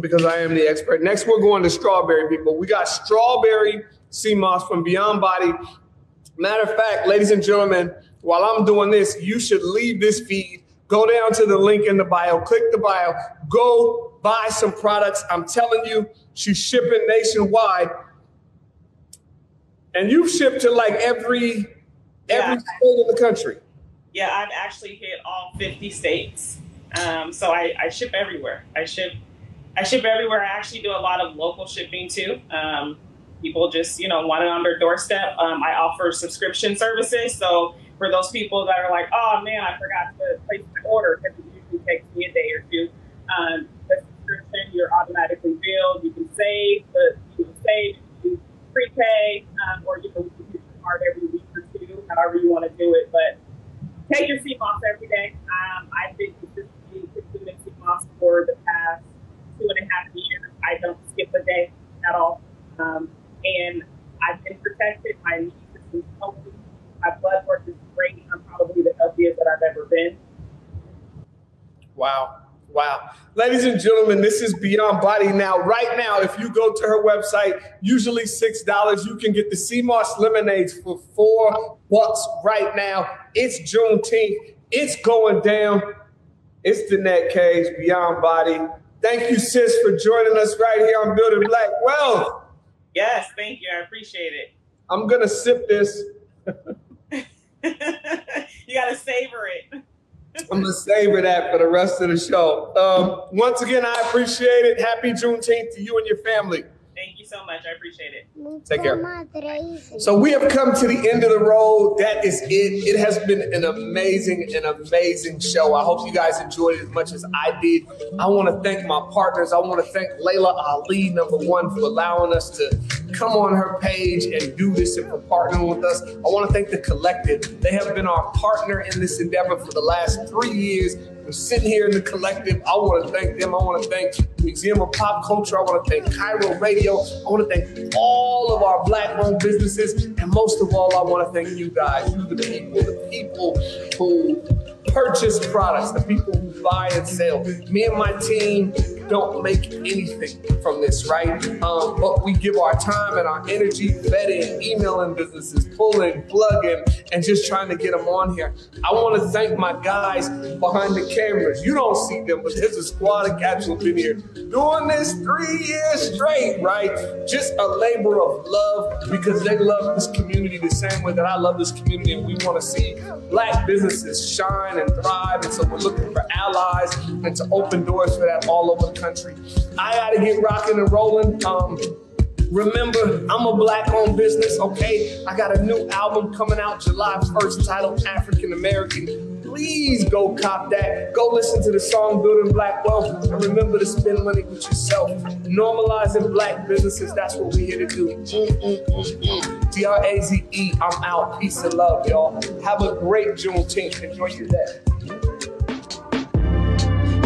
because I am the expert. Next, we're going to strawberry, people. We got strawberry sea moss from Beyond Body. Matter of fact, ladies and gentlemen, while I'm doing this, you should leave this feed. Go down to the link in the bio, click the bio, go buy some products. I'm telling you, she's shipping nationwide. And you've shipped to like every every yeah. state in the country. Yeah, I've actually hit all 50 states. Um, so I, I, ship everywhere. I ship I ship everywhere. I actually do a lot of local shipping too. Um, people just you know want it on their doorstep. Um, I offer subscription services. So for those people that are like, oh man, I forgot to place my order because it usually takes me a day or two. Um, the subscription you're automatically billed. You can save the you can save you can prepay um, or you can use your card every week or two, however you want to do it. But take your sea moss every day. Um, I've been consistently consuming sea moss for the past two and a half years. I don't skip a day at all. Um, and I've been protected. My immune system's healthy. My blood work is great. I'm probably the healthiest that I've ever been. Wow. Wow. Ladies and gentlemen, this is Beyond Body. Now, right now, if you go to her website, usually $6, you can get the sea moss lemonades for four bucks right now. It's Juneteenth. It's going down. It's Danette Cage, Beyond Body. Thank you, sis, for joining us right here on Building Black Wealth. Yes, thank you. I appreciate it. I'm going to sip this. you got to savor it. I'm gonna savor that for the rest of the show. Um, once again, I appreciate it. Happy Juneteenth to you and your family. Thank you so much. I appreciate it. Take care. So we have come to the end of the road. That is it. It has been an amazing, an amazing show. I hope you guys enjoyed it as much as I did. I want to thank my partners. I want to thank Laila Ali, number one, for allowing us to come on her page and do this and for partnering with us. I want to thank the collective. They have been our partner in this endeavor for the last three years Sitting here in the collective. I want to thank them. I want to thank the Museum of Pop Culture. I want to thank KIRO Radio. I want to thank all of our black owned businesses. And most of all, I want to thank you guys, you the people, the people who purchase products, the people who buy and sell. Me and my team don't make anything from this, right? Um, but we give our time and our energy vetting, emailing businesses, pulling, plugging, and just trying to get them on here. I want to thank my guys behind the cameras. You don't see them, but there's a squad of cats who've been here doing this three years straight, right? Just a labor of love because they love this community the same way that I love this community, and we want to see black businesses shine and thrive. And so we're looking for allies and to open doors for that all over country. I got to get rocking and rolling. Um, Remember, I'm a black owned business, okay? I got a new album coming out July 1st titled African American. Please go cop that. Go listen to the song Building Black Wealth and remember to spend money with yourself. Normalizing black businesses, that's what we're here to do. D R A Z E, I'm out. Peace and love, y'all. Have a great Juneteenth. Enjoy your day.